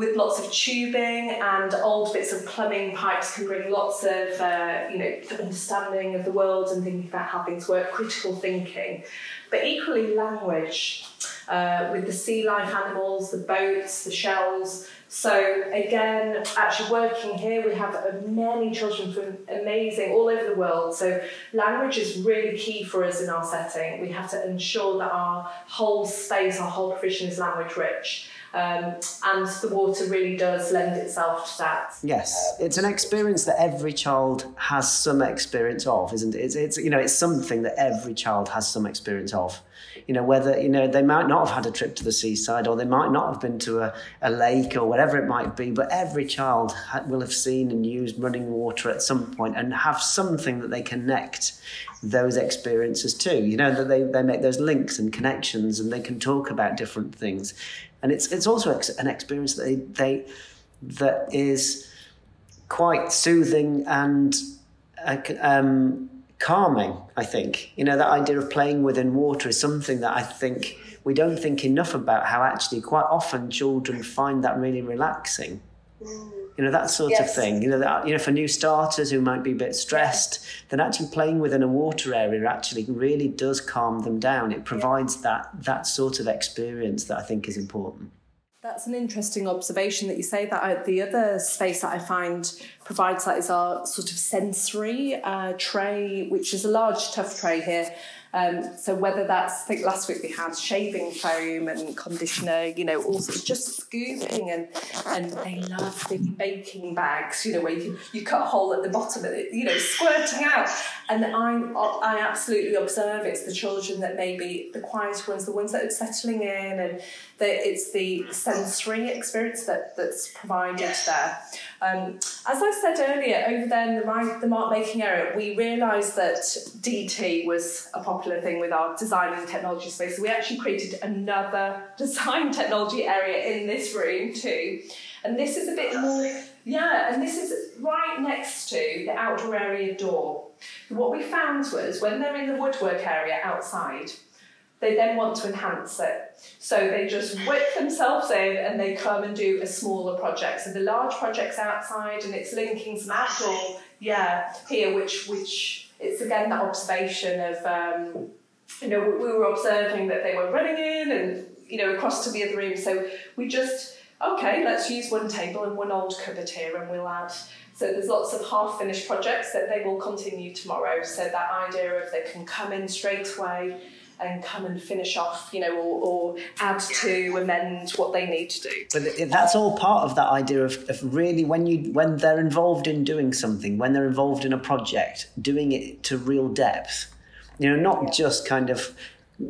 with lots of tubing and old bits of plumbing pipes can bring lots of uh, you know understanding of the world and thinking about how things work, critical thinking, but equally language uh, with the sea life animals, the boats, the shells. So again, actually working here, we have many children from amazing all over the world. So language is really key for us in our setting. We have to ensure that our whole space, our whole provision is language rich. Um, and the water really does lend itself to that. Yes, it's an experience that every child has some experience of, isn't it? It's, it's you know it's something that every child has some experience of. You know whether you know they might not have had a trip to the seaside or they might not have been to a, a lake or whatever it might be, but every child will have seen and used running water at some point and have something that they connect those experiences too. You know that they, they make those links and connections and they can talk about different things and it's it's also an experience that they, they that is quite soothing and uh, um, calming. I think you know that idea of playing within water is something that I think we don't think enough about. How actually quite often children find that really relaxing. Mm you know that sort yes. of thing. You know, that, you know, for new starters who might be a bit stressed, then actually playing within a water area actually really does calm them down. It provides that that sort of experience that I think is important. That's an interesting observation that you say that. I, the other space that I find provides that is our sort of sensory uh, tray, which is a large, tough tray here. Um, so whether that's, I think last week we had shaving foam and conditioner, you know, also just scooping and and they love the baking bags, you know, where you, you cut a hole at the bottom of it, you know, squirting out. And I I absolutely observe it's the children that maybe the quieter ones, the ones that are settling in, and the, it's the sensory experience that that's provided there. Um, as I said earlier, over there in the, the mark making area, we realised that DT was a popular thing with our design and technology space. So we actually created another design technology area in this room too. And this is a bit more, yeah, and this is right next to the outdoor area door. What we found was when they're in the woodwork area outside, they then want to enhance it. So they just whip themselves in and they come and do a smaller project. So the large project's outside and it's linking some outdoor, yeah, here, which which it's again that observation of um, you know, we were observing that they were running in and you know across to the other room. So we just okay, let's use one table and one old cupboard here, and we'll add. So there's lots of half finished projects that they will continue tomorrow. So that idea of they can come in straight away and come and finish off, you know, or, or add to, amend what they need to do. But that's all part of that idea of, of really when you when they're involved in doing something, when they're involved in a project, doing it to real depth. You know, not yeah. just kind of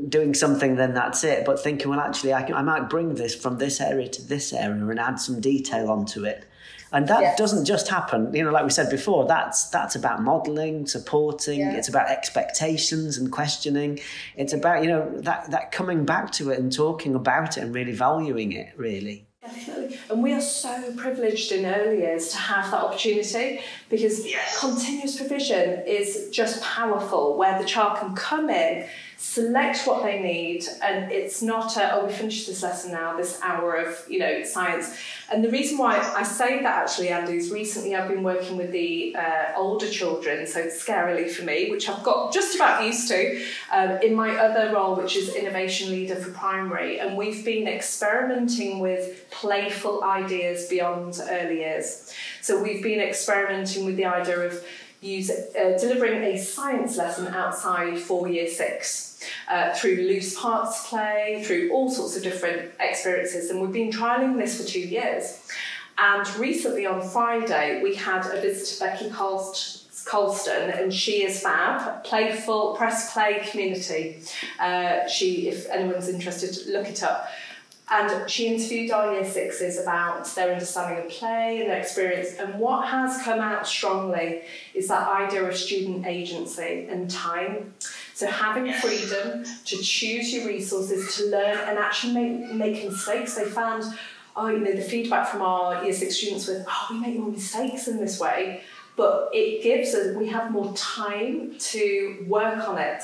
doing something, then that's it, but thinking, well, actually, I, can, I might bring this from this area to this area and add some detail onto it and that doesn't just happen you know like we said before that's that's about modeling supporting yeah. it's about expectations and questioning it's about you know that that coming back to it and talking about it and really valuing it really Definitely. And we are so privileged in early years to have that opportunity because yes. continuous provision is just powerful where the child can come in select what they need and it's not a, oh we finished this lesson now this hour of you know science. And the reason why i say that actually andy is recently i've been working with the uh, older children so scarily for me which i've got just about used to um, in my other role which is innovation leader for primary. And we've been experimenting with playful ideas beyond early years. So we've been experimenting with the idea of use, uh, delivering a science lesson outside for year six uh, through loose parts play, through all sorts of different experiences. And we've been trialling this for two years. And recently on Friday, we had a visit to Becky Colst. Colston, and she is fab, playful press play community. Uh, she, if anyone's interested, look it up. And she interviewed our year sixes about their understanding of play and their experience. And what has come out strongly is that idea of student agency and time. So having freedom to choose your resources, to learn and actually make, make mistakes. They found, oh, you know, the feedback from our year six students was, oh, we make more mistakes in this way. But it gives us, we have more time to work on it.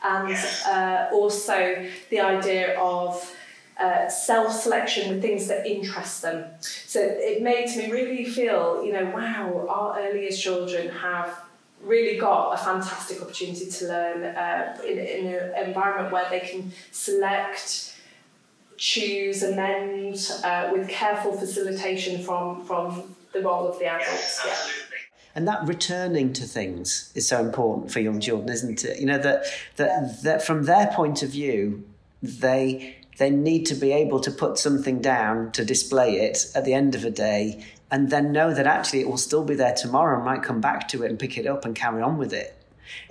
And uh, also the idea of, uh, self selection with things that interest them. So it made me really feel, you know, wow, our earliest children have really got a fantastic opportunity to learn uh, in, in an environment where they can select, choose, amend uh, with careful facilitation from, from the role of the adults. Yeah. And that returning to things is so important for young children, isn't it? You know that that, yeah. that from their point of view, they they need to be able to put something down to display it at the end of a day and then know that actually it will still be there tomorrow and might come back to it and pick it up and carry on with it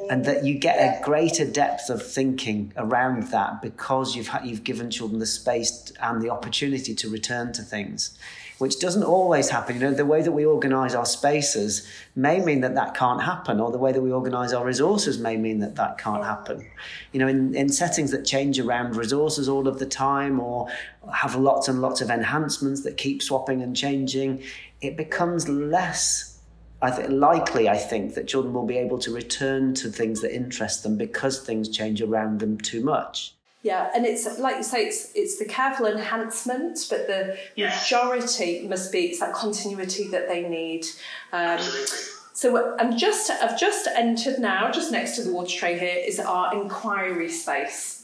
and that you get a greater depth of thinking around that because you've you've given children the space and the opportunity to return to things which doesn't always happen. You know, the way that we organise our spaces may mean that that can't happen, or the way that we organise our resources may mean that that can't happen. You know, in, in settings that change around resources all of the time, or have lots and lots of enhancements that keep swapping and changing, it becomes less I think likely I think that children will be able to return to things that interest them because things change around them too much. Yeah, and it's like you say, it's it's the careful enhancement, but the majority must be it's that continuity that they need. Um, so I'm just I've just entered now, just next to the water tray here is our inquiry space.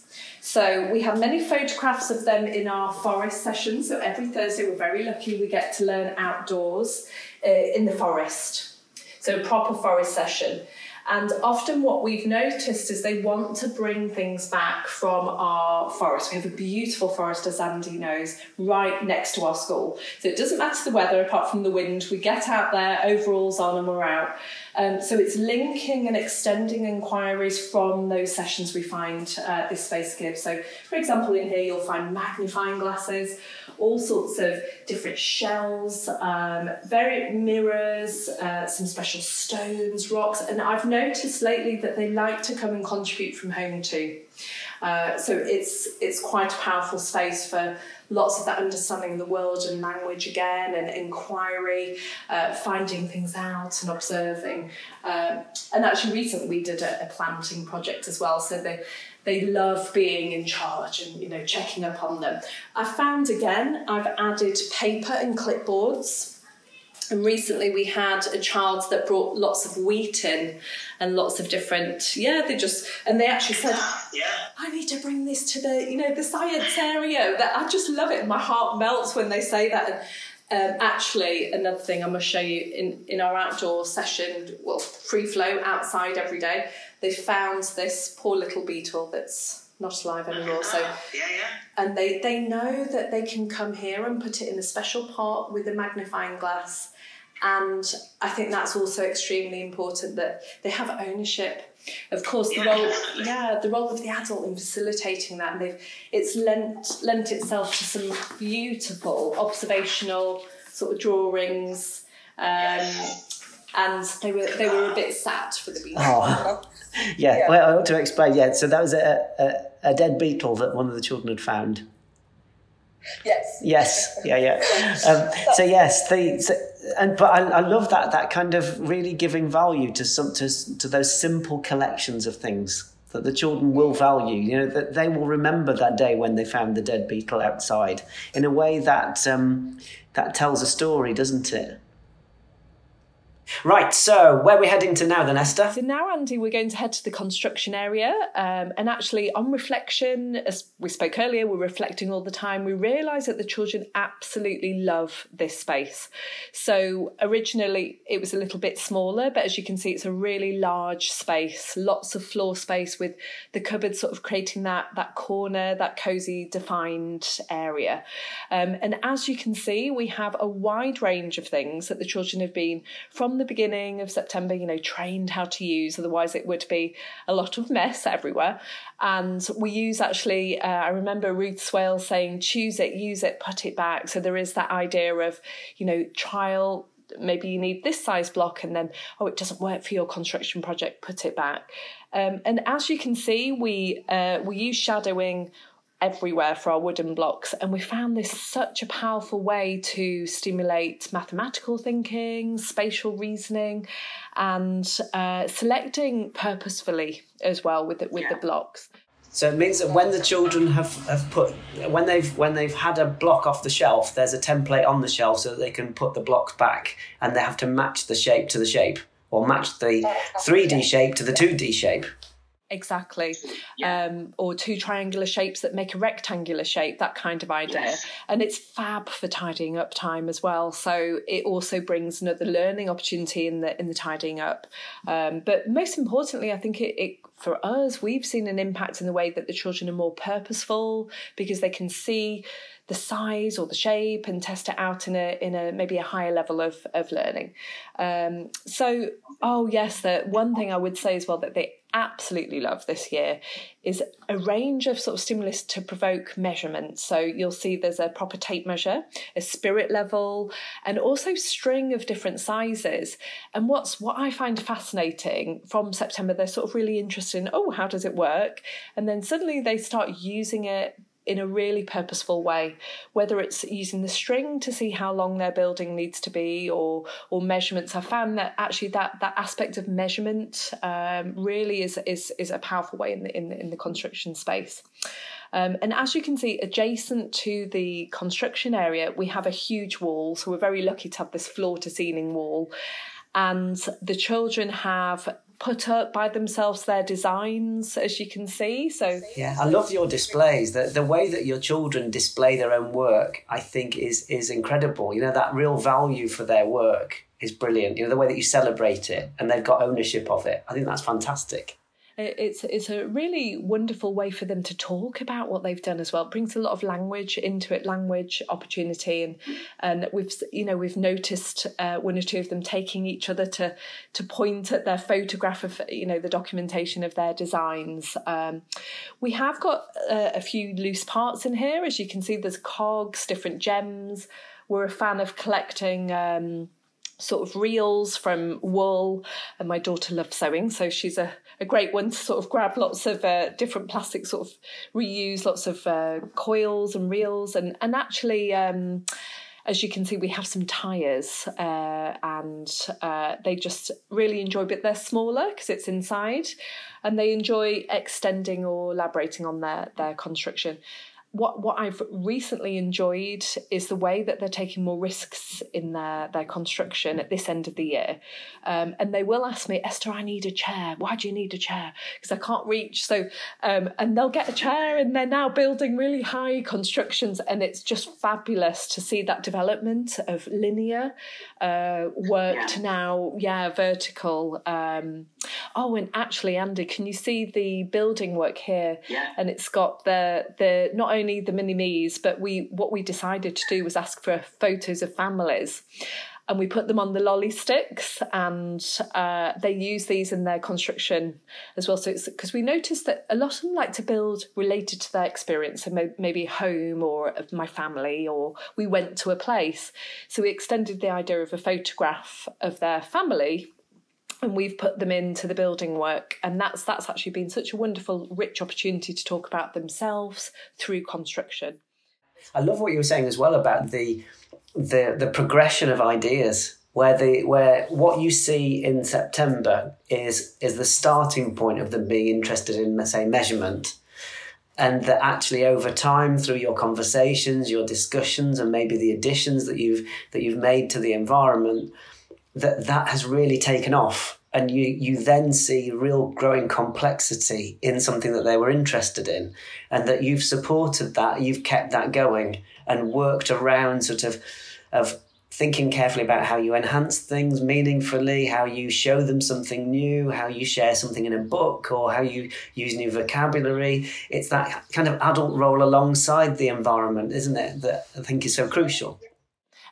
So we have many photographs of them in our forest sessions. So every Thursday, we're very lucky we get to learn outdoors uh, in the forest. So a proper forest session. And often, what we've noticed is they want to bring things back from our forest. We have a beautiful forest, as Andy knows, right next to our school. So it doesn't matter the weather, apart from the wind. We get out there, overalls on, and we're out. Um, so it's linking and extending inquiries from those sessions we find uh, this space gives. So, for example, in here you'll find magnifying glasses, all sorts of different shells, um, very mirrors, uh, some special stones, rocks, and I've noticed lately that they like to come and contribute from home too. Uh, so it's it's quite a powerful space for lots of that understanding of the world and language again and inquiry, uh, finding things out and observing. Um, and actually, recently we did a, a, planting project as well. So they they love being in charge and you know checking up on them. I found again I've added paper and clipboards and recently we had a child that brought lots of wheat in and lots of different, yeah, they just, and they actually said, yeah. I need to bring this to the, you know, the science area. That I just love it. My heart melts when they say that. And um, actually, another thing I must show you in, in our outdoor session, well, free flow outside every day, they found this poor little beetle that's not alive anymore. So, yeah, yeah. and they they know that they can come here and put it in a special pot with a magnifying glass and I think that's also extremely important that they have ownership. Of course, the yeah, role, yeah, the role of the adult in facilitating that, and they've it's lent lent itself to some beautiful observational sort of drawings. Um, yes. And they were they were a bit sad for the beetle. Oh. yeah. yeah. Well, I ought to explain. Yeah, so that was a, a, a dead beetle that one of the children had found. Yes. Yes. Yeah. Yeah. Um, so yes, the so, and but I, I love that that kind of really giving value to some to to those simple collections of things that the children will value. You know that they will remember that day when they found the dead beetle outside in a way that um, that tells a story, doesn't it? Right, so where are we heading to now then, Esther? So now, Andy, we're going to head to the construction area. Um, and actually, on reflection, as we spoke earlier, we're reflecting all the time. We realise that the children absolutely love this space. So originally, it was a little bit smaller, but as you can see, it's a really large space, lots of floor space with the cupboard sort of creating that, that corner, that cosy, defined area. Um, and as you can see, we have a wide range of things that the children have been from the beginning of September, you know, trained how to use, otherwise, it would be a lot of mess everywhere. And we use actually, uh, I remember Ruth Swailes saying, choose it, use it, put it back. So there is that idea of, you know, trial maybe you need this size block and then oh it doesn't work for your construction project put it back um, and as you can see we uh, we use shadowing everywhere for our wooden blocks. And we found this such a powerful way to stimulate mathematical thinking, spatial reasoning, and uh, selecting purposefully as well with the, with yeah. the blocks. So it means that when the children have, have put when they've when they've had a block off the shelf, there's a template on the shelf so that they can put the blocks back, and they have to match the shape to the shape, or match the three D shape to the two D shape. Exactly. Yeah. Um, or two triangular shapes that make a rectangular shape, that kind of idea. Yes. And it's fab for tidying up time as well. So it also brings another learning opportunity in the in the tidying up. Um, but most importantly, I think it, it for us, we've seen an impact in the way that the children are more purposeful because they can see the size or the shape and test it out in a in a maybe a higher level of of learning. Um, so, oh yes, the one thing I would say as well that they absolutely love this year is a range of sort of stimulus to provoke measurements. So you'll see there's a proper tape measure, a spirit level, and also string of different sizes. And what's what I find fascinating from September, they're sort of really interested in, oh, how does it work? And then suddenly they start using it in a really purposeful way, whether it's using the string to see how long their building needs to be or or measurements. I found that actually that that aspect of measurement um, really is is is a powerful way in the in the, in the construction space. Um, and as you can see, adjacent to the construction area, we have a huge wall. So we're very lucky to have this floor to ceiling wall and the children have put up by themselves their designs, as you can see. So yeah, I love your displays. The the way that your children display their own work, I think, is is incredible. You know that real value for their work is brilliant. You know the way that you celebrate it, and they've got ownership of it. I think that's fantastic it's it's a really wonderful way for them to talk about what they've done as well. It brings a lot of language into it, language opportunity, and and we've you know we've noticed uh, one or two of them taking each other to to point at their photograph of you know the documentation of their designs. Um, we have got uh, a few loose parts in here, as you can see. There's cogs, different gems. We're a fan of collecting. Um, sort of reels from wool and my daughter loves sewing so she's a, a great one to sort of grab lots of uh, different plastic sort of reuse lots of uh, coils and reels. And and actually um, as you can see we have some tires uh, and uh, they just really enjoy but they're smaller because it's inside and they enjoy extending or elaborating on their their construction what what I've recently enjoyed is the way that they're taking more risks in their their construction at this end of the year, um, and they will ask me, Esther, I need a chair. Why do you need a chair? Because I can't reach. So, um, and they'll get a chair, and they're now building really high constructions, and it's just fabulous to see that development of linear uh, work yeah. to now, yeah, vertical. Um, oh, and actually, Andy, can you see the building work here? Yeah. And it's got the the not only the mini me's, but we what we decided to do was ask for photos of families. And we put them on the lolly sticks and uh, they use these in their construction as well. So it's because we noticed that a lot of them like to build related to their experience so maybe home or of my family or we went to a place. So we extended the idea of a photograph of their family and we've put them into the building work and that's that's actually been such a wonderful rich opportunity to talk about themselves through construction. I love what you were saying as well about the the the progression of ideas where the where what you see in september is is the starting point of them being interested in say measurement. And that actually over time through your conversations your discussions and maybe the additions that you've that you've made to the environment that that has really taken off. And you you then see real growing complexity in something that they were interested in. And that you've supported that you've kept that going and worked around sort of of thinking carefully about how you enhance things meaningfully, how you show them something new, how you share something in a book, or how you use new vocabulary. It's that kind of adult role alongside the environment, isn't it, that I think is so crucial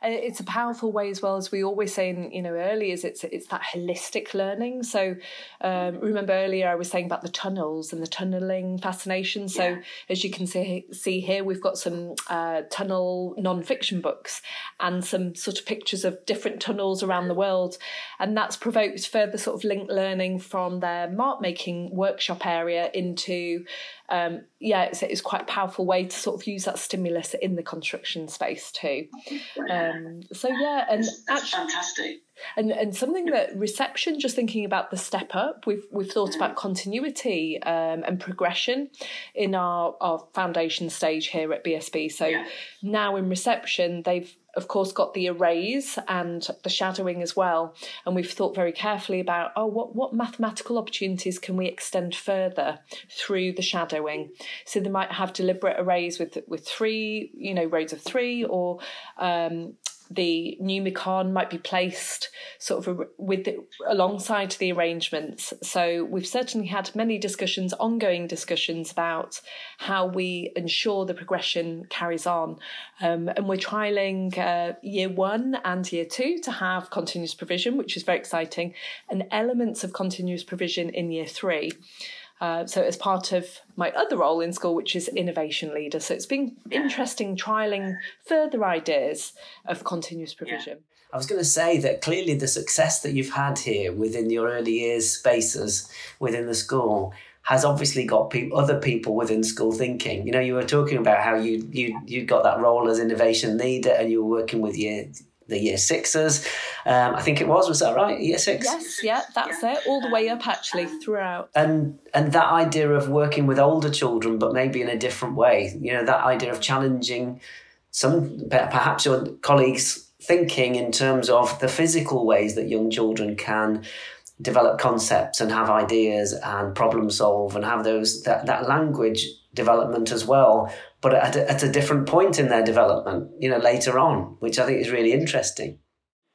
it's a powerful way as well as we always say in you know early is it's it's that holistic learning so um, remember earlier i was saying about the tunnels and the tunneling fascination so yeah. as you can see see here we've got some uh, tunnel non-fiction books and some sort of pictures of different tunnels around the world and that's provoked further sort of linked learning from their mark making workshop area into um, yeah, it's, it's quite a powerful way to sort of use that stimulus in the construction space too. Um, so yeah, and that's, that's actually, fantastic. And and something that reception, just thinking about the step up, we've we've thought mm. about continuity um, and progression in our our foundation stage here at BSB. So yeah. now in reception, they've of course, got the arrays and the shadowing as well. And we've thought very carefully about, oh, what, what mathematical opportunities can we extend further through the shadowing? So they might have deliberate arrays with with three, you know, rows of three, or um, the new Numicon might be placed sort of with the, alongside the arrangements. So we've certainly had many discussions, ongoing discussions about how we ensure the progression carries on, um, and we're trialing uh, year one and year two to have continuous provision, which is very exciting, and elements of continuous provision in year three. Uh, so as part of my other role in school, which is innovation leader. So it's been interesting trialing further ideas of continuous provision. Yeah. I was going to say that clearly the success that you've had here within your early years spaces within the school has obviously got pe- other people within school thinking. You know, you were talking about how you you you got that role as innovation leader, and you were working with your the year sixes. Um, I think it was. Was that right? Year six. Yes. Yeah. That's yeah. it. All the way up, actually, throughout. And and that idea of working with older children, but maybe in a different way. You know, that idea of challenging some perhaps your colleagues thinking in terms of the physical ways that young children can develop concepts and have ideas and problem solve and have those that, that language development as well but at a, at a different point in their development you know later on which i think is really interesting.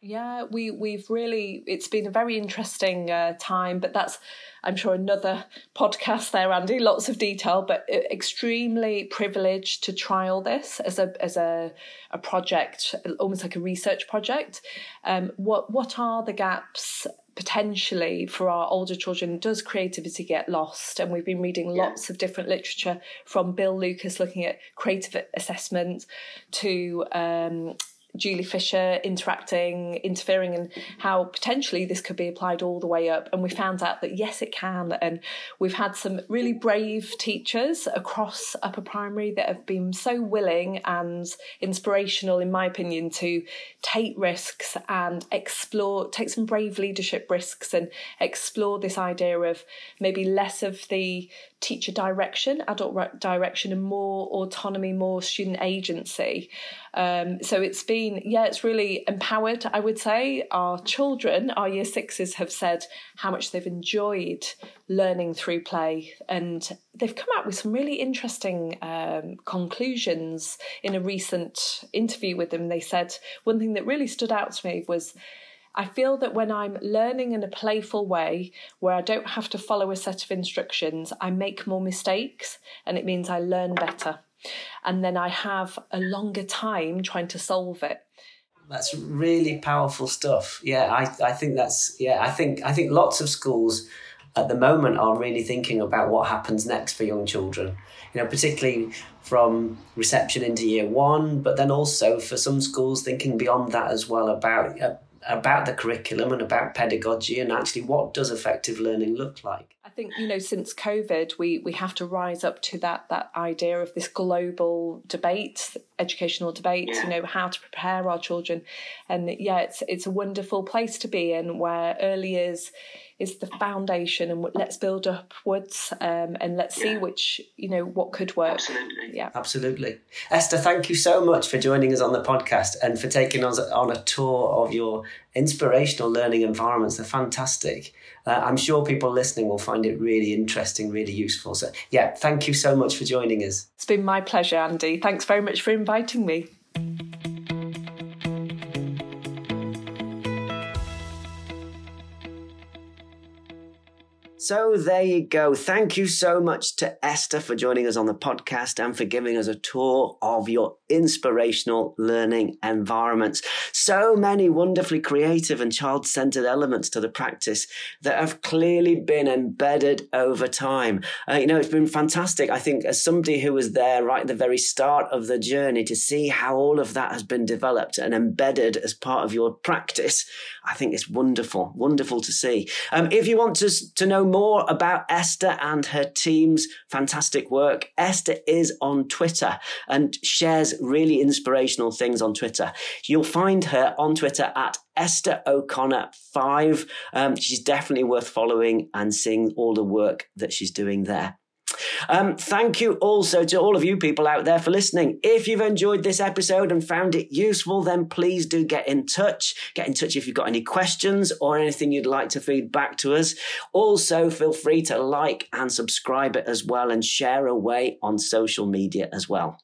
Yeah we we've really it's been a very interesting uh, time but that's i'm sure another podcast there andy lots of detail but extremely privileged to trial this as a as a, a project almost like a research project. Um, what what are the gaps potentially for our older children does creativity get lost and we've been reading yeah. lots of different literature from bill lucas looking at creative assessment to um, Julie Fisher interacting, interfering, and how potentially this could be applied all the way up. And we found out that yes, it can. And we've had some really brave teachers across upper primary that have been so willing and inspirational, in my opinion, to take risks and explore, take some brave leadership risks and explore this idea of maybe less of the teacher direction, adult direction, and more autonomy, more student agency. Um, so it's been, yeah, it's really empowered, I would say. Our children, our year sixes, have said how much they've enjoyed learning through play. And they've come out with some really interesting um, conclusions in a recent interview with them. They said one thing that really stood out to me was I feel that when I'm learning in a playful way, where I don't have to follow a set of instructions, I make more mistakes and it means I learn better. And then I have a longer time trying to solve it. That's really powerful stuff. Yeah, I, I think that's yeah, I think I think lots of schools at the moment are really thinking about what happens next for young children. You know, particularly from reception into year one, but then also for some schools thinking beyond that as well about uh, about the curriculum and about pedagogy and actually what does effective learning look like. I think you know since COVID we we have to rise up to that that idea of this global debate, educational debate, yeah. you know, how to prepare our children. And yeah, it's it's a wonderful place to be in where early years is the foundation and let's build upwards um, and let's yeah. see which you know what could work. Absolutely. Yeah. Absolutely. Esther thank you so much for joining us on the podcast and for taking us on a tour of your inspirational learning environments. They're fantastic. Uh, i'm sure people listening will find it really interesting really useful. So yeah thank you so much for joining us. It's been my pleasure andy. Thanks very much for inviting me So there you go. Thank you so much to Esther for joining us on the podcast and for giving us a tour of your inspirational learning environments. So many wonderfully creative and child centered elements to the practice that have clearly been embedded over time. Uh, you know, it's been fantastic. I think, as somebody who was there right at the very start of the journey, to see how all of that has been developed and embedded as part of your practice, I think it's wonderful, wonderful to see. Um, if you want to, to know more, about Esther and her team's fantastic work, Esther is on Twitter and shares really inspirational things on Twitter. You'll find her on Twitter at Esther O'Connor 5. Um, she's definitely worth following and seeing all the work that she's doing there. Um, thank you also to all of you people out there for listening. If you've enjoyed this episode and found it useful, then please do get in touch. Get in touch if you've got any questions or anything you'd like to feed back to us. Also, feel free to like and subscribe it as well and share away on social media as well.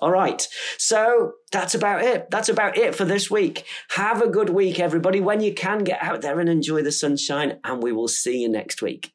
All right. So that's about it. That's about it for this week. Have a good week, everybody. When you can, get out there and enjoy the sunshine, and we will see you next week.